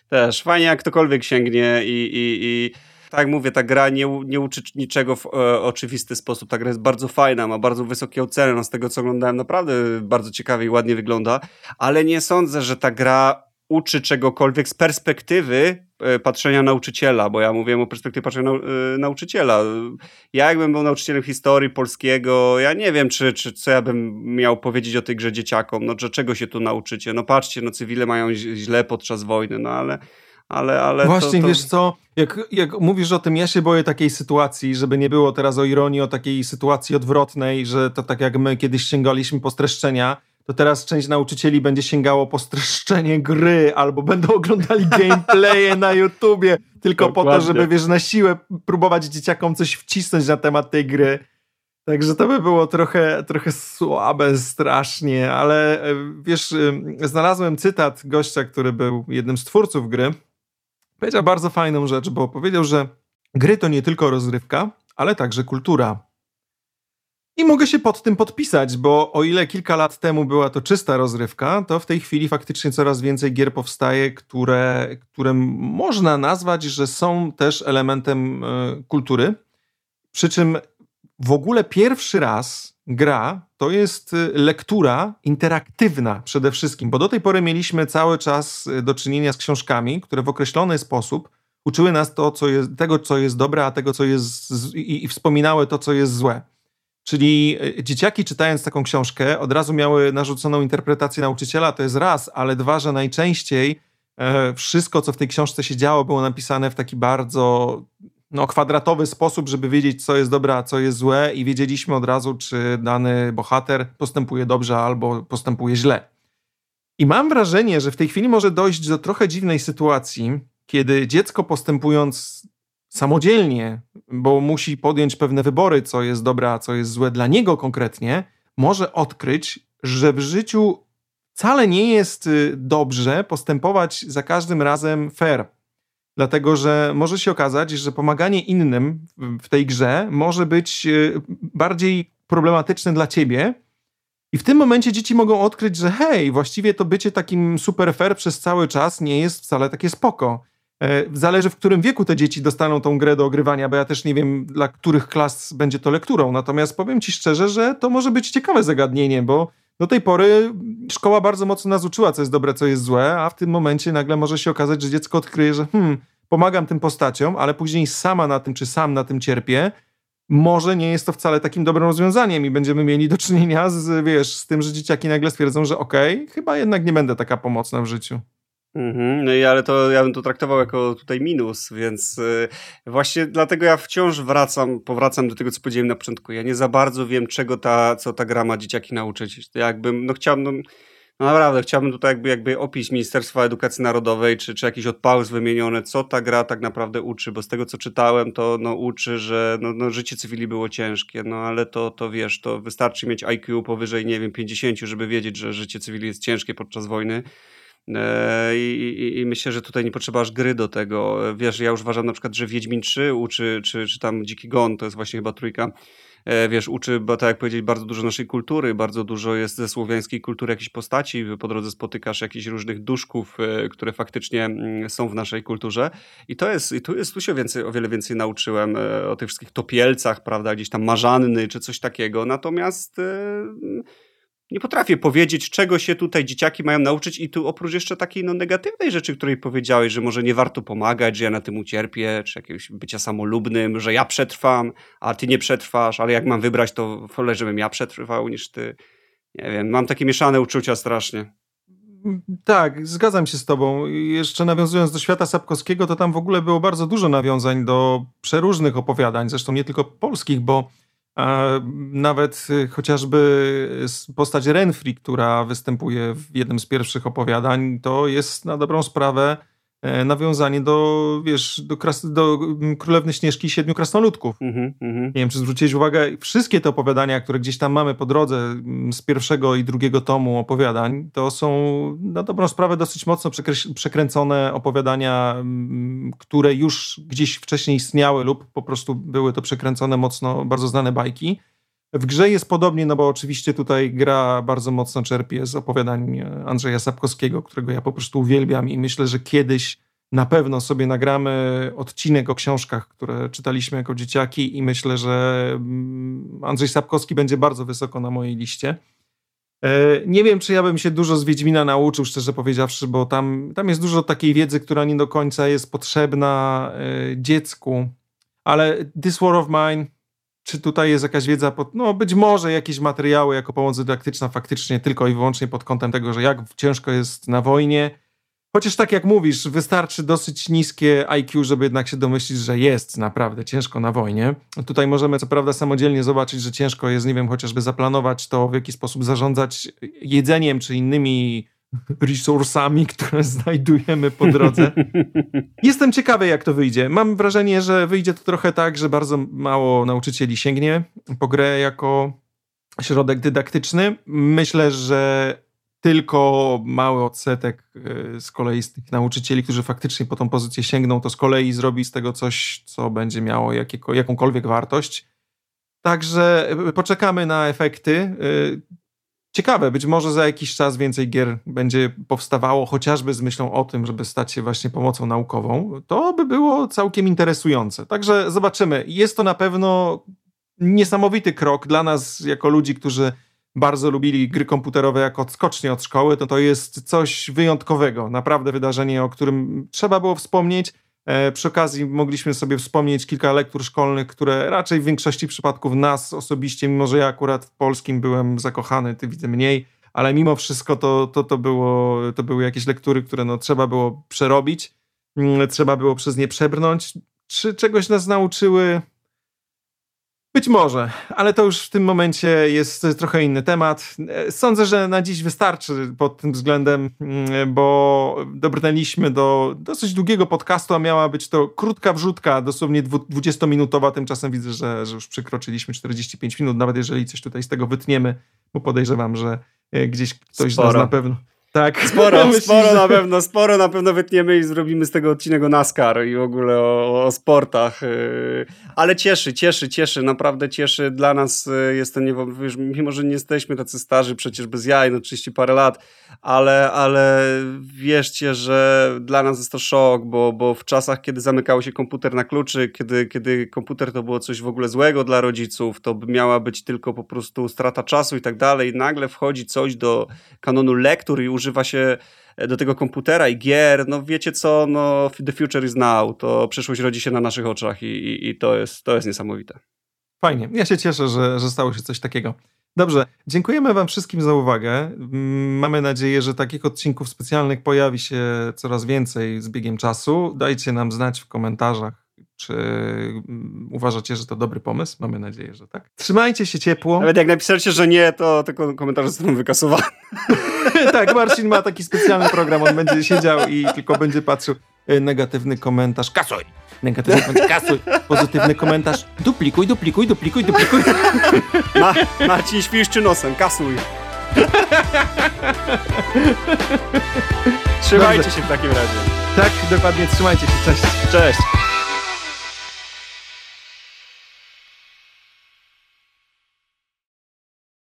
Też. Fajnie jak ktokolwiek sięgnie i, i, i tak mówię, ta gra nie, nie uczy niczego w e, oczywisty sposób. Ta gra jest bardzo fajna, ma bardzo wysokie oceny. No z tego co oglądałem, naprawdę bardzo ciekawie i ładnie wygląda, ale nie sądzę, że ta gra uczy czegokolwiek z perspektywy patrzenia nauczyciela, bo ja mówiłem o perspektywie patrzenia nau e, nauczyciela. Ja jakbym był nauczycielem historii polskiego, ja nie wiem, czy, czy co ja bym miał powiedzieć o tej grze dzieciakom, no że czego się tu nauczycie, no patrzcie, no cywile mają źle podczas wojny, no ale ale, ale Właśnie, to, to... wiesz co, jak, jak mówisz o tym, ja się boję takiej sytuacji, żeby nie było teraz o ironii, o takiej sytuacji odwrotnej, że to tak jak my kiedyś sięgaliśmy po streszczenia, to teraz część nauczycieli będzie sięgało po streszczenie gry albo będą oglądali gameplaye na YouTubie tylko Dokładnie. po to, żeby wiesz, na siłę próbować dzieciakom coś wcisnąć na temat tej gry. Także to by było trochę, trochę słabe strasznie, ale e, wiesz, e, znalazłem cytat gościa, który był jednym z twórców gry. Powiedział bardzo fajną rzecz, bo powiedział, że gry to nie tylko rozrywka, ale także kultura. I mogę się pod tym podpisać, bo o ile kilka lat temu była to czysta rozrywka, to w tej chwili faktycznie coraz więcej gier powstaje, które, które można nazwać, że są też elementem y, kultury. Przy czym w ogóle pierwszy raz gra to jest e, lektura interaktywna przede wszystkim, bo do tej pory mieliśmy cały czas e, do czynienia z książkami, które w określony sposób uczyły nas to, co jest, tego, co jest dobre, a tego, co jest i, i wspominały to, co jest złe. Czyli e, dzieciaki czytając taką książkę od razu miały narzuconą interpretację nauczyciela, to jest raz, ale dwa, że najczęściej e, wszystko, co w tej książce się działo, było napisane w taki bardzo no, kwadratowy sposób, żeby wiedzieć, co jest dobre, a co jest złe, i wiedzieliśmy od razu, czy dany bohater postępuje dobrze albo postępuje źle. I mam wrażenie, że w tej chwili może dojść do trochę dziwnej sytuacji, kiedy dziecko postępując samodzielnie, bo musi podjąć pewne wybory, co jest dobre, a co jest złe dla niego konkretnie, może odkryć, że w życiu wcale nie jest y, dobrze postępować za każdym razem fair. Dlatego, że może się okazać, że pomaganie innym w tej grze może być y, bardziej problematyczne dla ciebie. I w tym momencie dzieci mogą odkryć, że hej, właściwie to bycie takim super fair przez cały czas nie jest wcale takie spoko zależy, w którym wieku te dzieci dostaną tą grę do ogrywania, bo ja też nie wiem, dla których klas będzie to lekturą. Natomiast powiem ci szczerze, że to może być ciekawe zagadnienie, bo do tej pory szkoła bardzo mocno nas uczyła, co jest dobre, co jest złe, a w tym momencie nagle może się okazać, że dziecko odkryje, że hmm, pomagam tym postaciom, ale później sama na tym, czy sam na tym cierpię. Może nie jest to wcale takim dobrym rozwiązaniem i będziemy mieli do czynienia z, wiesz, z tym, że dzieciaki nagle stwierdzą, że okej, okay, chyba jednak nie będę taka pomocna w życiu. Mhm, no i ale to ja bym to traktował jako tutaj minus, więc y, właśnie dlatego ja wciąż wracam, powracam do tego, co powiedziałem na początku. Ja nie za bardzo wiem, czego ta, co ta gra ma dzieciaki nauczyć. Jakbym, no chciałbym, no, naprawdę, chciałbym tutaj jakby, jakby opis Ministerstwa Edukacji Narodowej, czy, czy jakiś odpałys wymienione, co ta gra tak naprawdę uczy, bo z tego, co czytałem, to no, uczy, że no, no, życie cywili było ciężkie, no ale to, to wiesz, to wystarczy mieć IQ powyżej, nie wiem, 50, żeby wiedzieć, że życie cywili jest ciężkie podczas wojny. E, I, i, I, myślę, że tutaj nie potrzeba aż gry do tego. Wiesz, ja już uważam na przykład, że Wiedźmin 3 uczy, czy, czy tam Dziki Gon, to jest właśnie chyba trójka, e, wiesz, uczy, bo tak jak powiedzieć, bardzo dużo naszej kultury, bardzo dużo jest ze słowiańskiej kultury jakichś postaci, po drodze spotykasz jakichś różnych duszków, e, które faktycznie mm, są w naszej kulturze. I to jest, i tu, jest, tu się więcej, o wiele więcej nauczyłem o tych wszystkich topielcach, prawda, gdzieś tam marzanny, czy coś takiego, natomiast nie potrafię powiedzieć, czego się tutaj dzieciaki mają nauczyć i tu oprócz jeszcze takiej no, negatywnej rzeczy, której powiedziałeś, że może nie warto pomagać, że ja na tym ucierpię, czy jakiegoś bycia samolubnym, że ja przetrwam, a ty nie przetrwasz, ale jak mam wybrać, to wolę, żebym ja przetrwał niż ty. Nie wiem, mam takie mieszane uczucia strasznie. Tak, zgadzam się z tobą. Jeszcze nawiązując do świata Sapkowskiego, to tam w ogóle było bardzo dużo nawiązań do przeróżnych opowiadań, zresztą nie tylko polskich, bo a nawet y, chociażby postać Renfri, która występuje w jednym z pierwszych opowiadań, to jest na dobrą sprawę nawiązanie do, wiesz, do, kras, do mm, Królewny Śnieżki i Siedmiu Krasnoludków. Mm -hmm. Nie wiem, czy zwróciłeś uwagę, wszystkie te opowiadania, które gdzieś tam mamy po drodze mm, z pierwszego i drugiego tomu opowiadań, to są na dobrą sprawę dosyć mocno przekręcone opowiadania, mm, które już gdzieś wcześniej istniały lub po prostu były to przekręcone mocno, bardzo znane bajki. W grze jest podobnie, no bo oczywiście tutaj gra bardzo mocno czerpie z opowiadań e, Andrzeja Sapkowskiego, którego ja po prostu uwielbiam i myślę, że kiedyś na pewno sobie nagramy odcinek o książkach, które czytaliśmy jako dzieciaki i myślę, że mm, Andrzej Sapkowski będzie bardzo wysoko na mojej liście. E, nie wiem, czy ja bym się dużo z Wiedźmina nauczył, szczerze powiedziawszy, bo tam, tam jest dużo takiej wiedzy, która nie do końca jest potrzebna e, dziecku. Ale This War of Mine, czy tutaj jest jakaś wiedza, pod, no być może jakieś materiały jako pomoc dydaktyczna faktycznie tylko i wyłącznie pod kątem tego, że jak ciężko jest na wojnie, Chociaż tak jak mówisz, wystarczy dosyć niskie IQ, żeby jednak się domyślić, że jest naprawdę ciężko na wojnie. Tutaj możemy co prawda samodzielnie zobaczyć, że ciężko jest, nie wiem, chociażby zaplanować to, w jaki sposób zarządzać jedzeniem czy innymi resursami, które znajdujemy po drodze. *laughs* Jestem ciekawy, jak to wyjdzie. Mam wrażenie, że wyjdzie to trochę tak, że bardzo mało nauczycieli sięgnie po grę jako środek dydaktyczny. Myślę, że tylko mały odsetek e, z kolei z tych nauczycieli, którzy faktycznie po tą pozycję sięgną, to z kolei zrobi z tego coś, co będzie miało jakiego, jakąkolwiek wartość. Także e, poczekamy na efekty. Ciekawe, być może za jakiś czas więcej gier będzie powstawało, chociażby z myślą o tym, żeby stać się właśnie pomocą naukową. To by było całkiem interesujące. Także zobaczymy. Jest to na pewno niesamowity krok dla nas, jako ludzi, którzy bardzo lubili gry komputerowe jako odskocznie od szkoły, to to jest coś wyjątkowego. Naprawdę wydarzenie, o którym trzeba było wspomnieć. E, przy okazji mogliśmy sobie wspomnieć kilka lektur szkolnych, które raczej w większości przypadków nas osobiście, mimo że ja akurat w polskim byłem zakochany, ty widzę mniej, ale mimo wszystko to, to, to, było, to były jakieś lektury, które no, trzeba było przerobić, mm, trzeba było przez nie przebrnąć. Czy czegoś nas nauczyły? Być może, ale to już w tym momencie jest trochę inny temat. Sądzę, że na dziś wystarczy pod tym względem, mm, bo dobrnęliśmy do dosyć długiego podcastu, a miała być to krótka wrzutka, dosłownie 20-minutowa. Tymczasem widzę, że, że już przekroczyliśmy 45 minut, nawet jeżeli coś tutaj z tego wytniemy, bo podejrzewam, że e, gdzieś ktoś Sporo. z nas na pewno tak. *laughs* Sporo, sporo na pewno, sporo na pewno wytniemy i zrobimy z tego odcinek o NASCAR i w ogóle o, o sportach. Y, ale cieszy, cieszy, cieszy, naprawdę cieszy. Dla nas y, jest to, nie, wiesz, mimo że nie jesteśmy tacy starzy, przecież bez jaj, no 30 parę lat, ale, ale wierzcie, że dla nas jest to szok, bo, bo w czasach, kiedy zamykało się komputer na kluczy, kiedy, kiedy komputer to było coś w ogóle złego dla rodziców, to miała być tylko po prostu strata czasu i tak dalej, nagle wchodzi coś do kanonu lektur i używa się do tego komputera i gier, no wiecie co, no the future is now, to przyszłość rodzi się na naszych oczach i, i, i to, jest, to jest niesamowite. Fajnie, ja się cieszę, że, że stało się coś takiego. Dobrze, dziękujemy Wam wszystkim za uwagę. Mm, mamy nadzieję, że takich odcinków specjalnych pojawi się coraz więcej z biegiem czasu. Dajcie nam znać w komentarzach, czy mm, uważacie, że to dobry pomysł. Mamy nadzieję, że tak. Trzymajcie się ciepło. Nawet jak napiszecie, że nie, to tylko komentarze zostaną wykasowane. *laughs* tak, Marcin ma taki specjalny program, on będzie siedział i tylko będzie patrzył e, negatywny komentarz. Kasuj! Negatywny komentarz, kasuj! Pozytywny komentarz. Duplikuj, duplikuj, duplikuj, duplikuj. *laughs* Ma, Marcin świszczy nosem, kasuj! *laughs* Trzymajcie Dobrze. się w takim razie. Tak, dokładnie, trzymajcie się. Cześć. Cześć.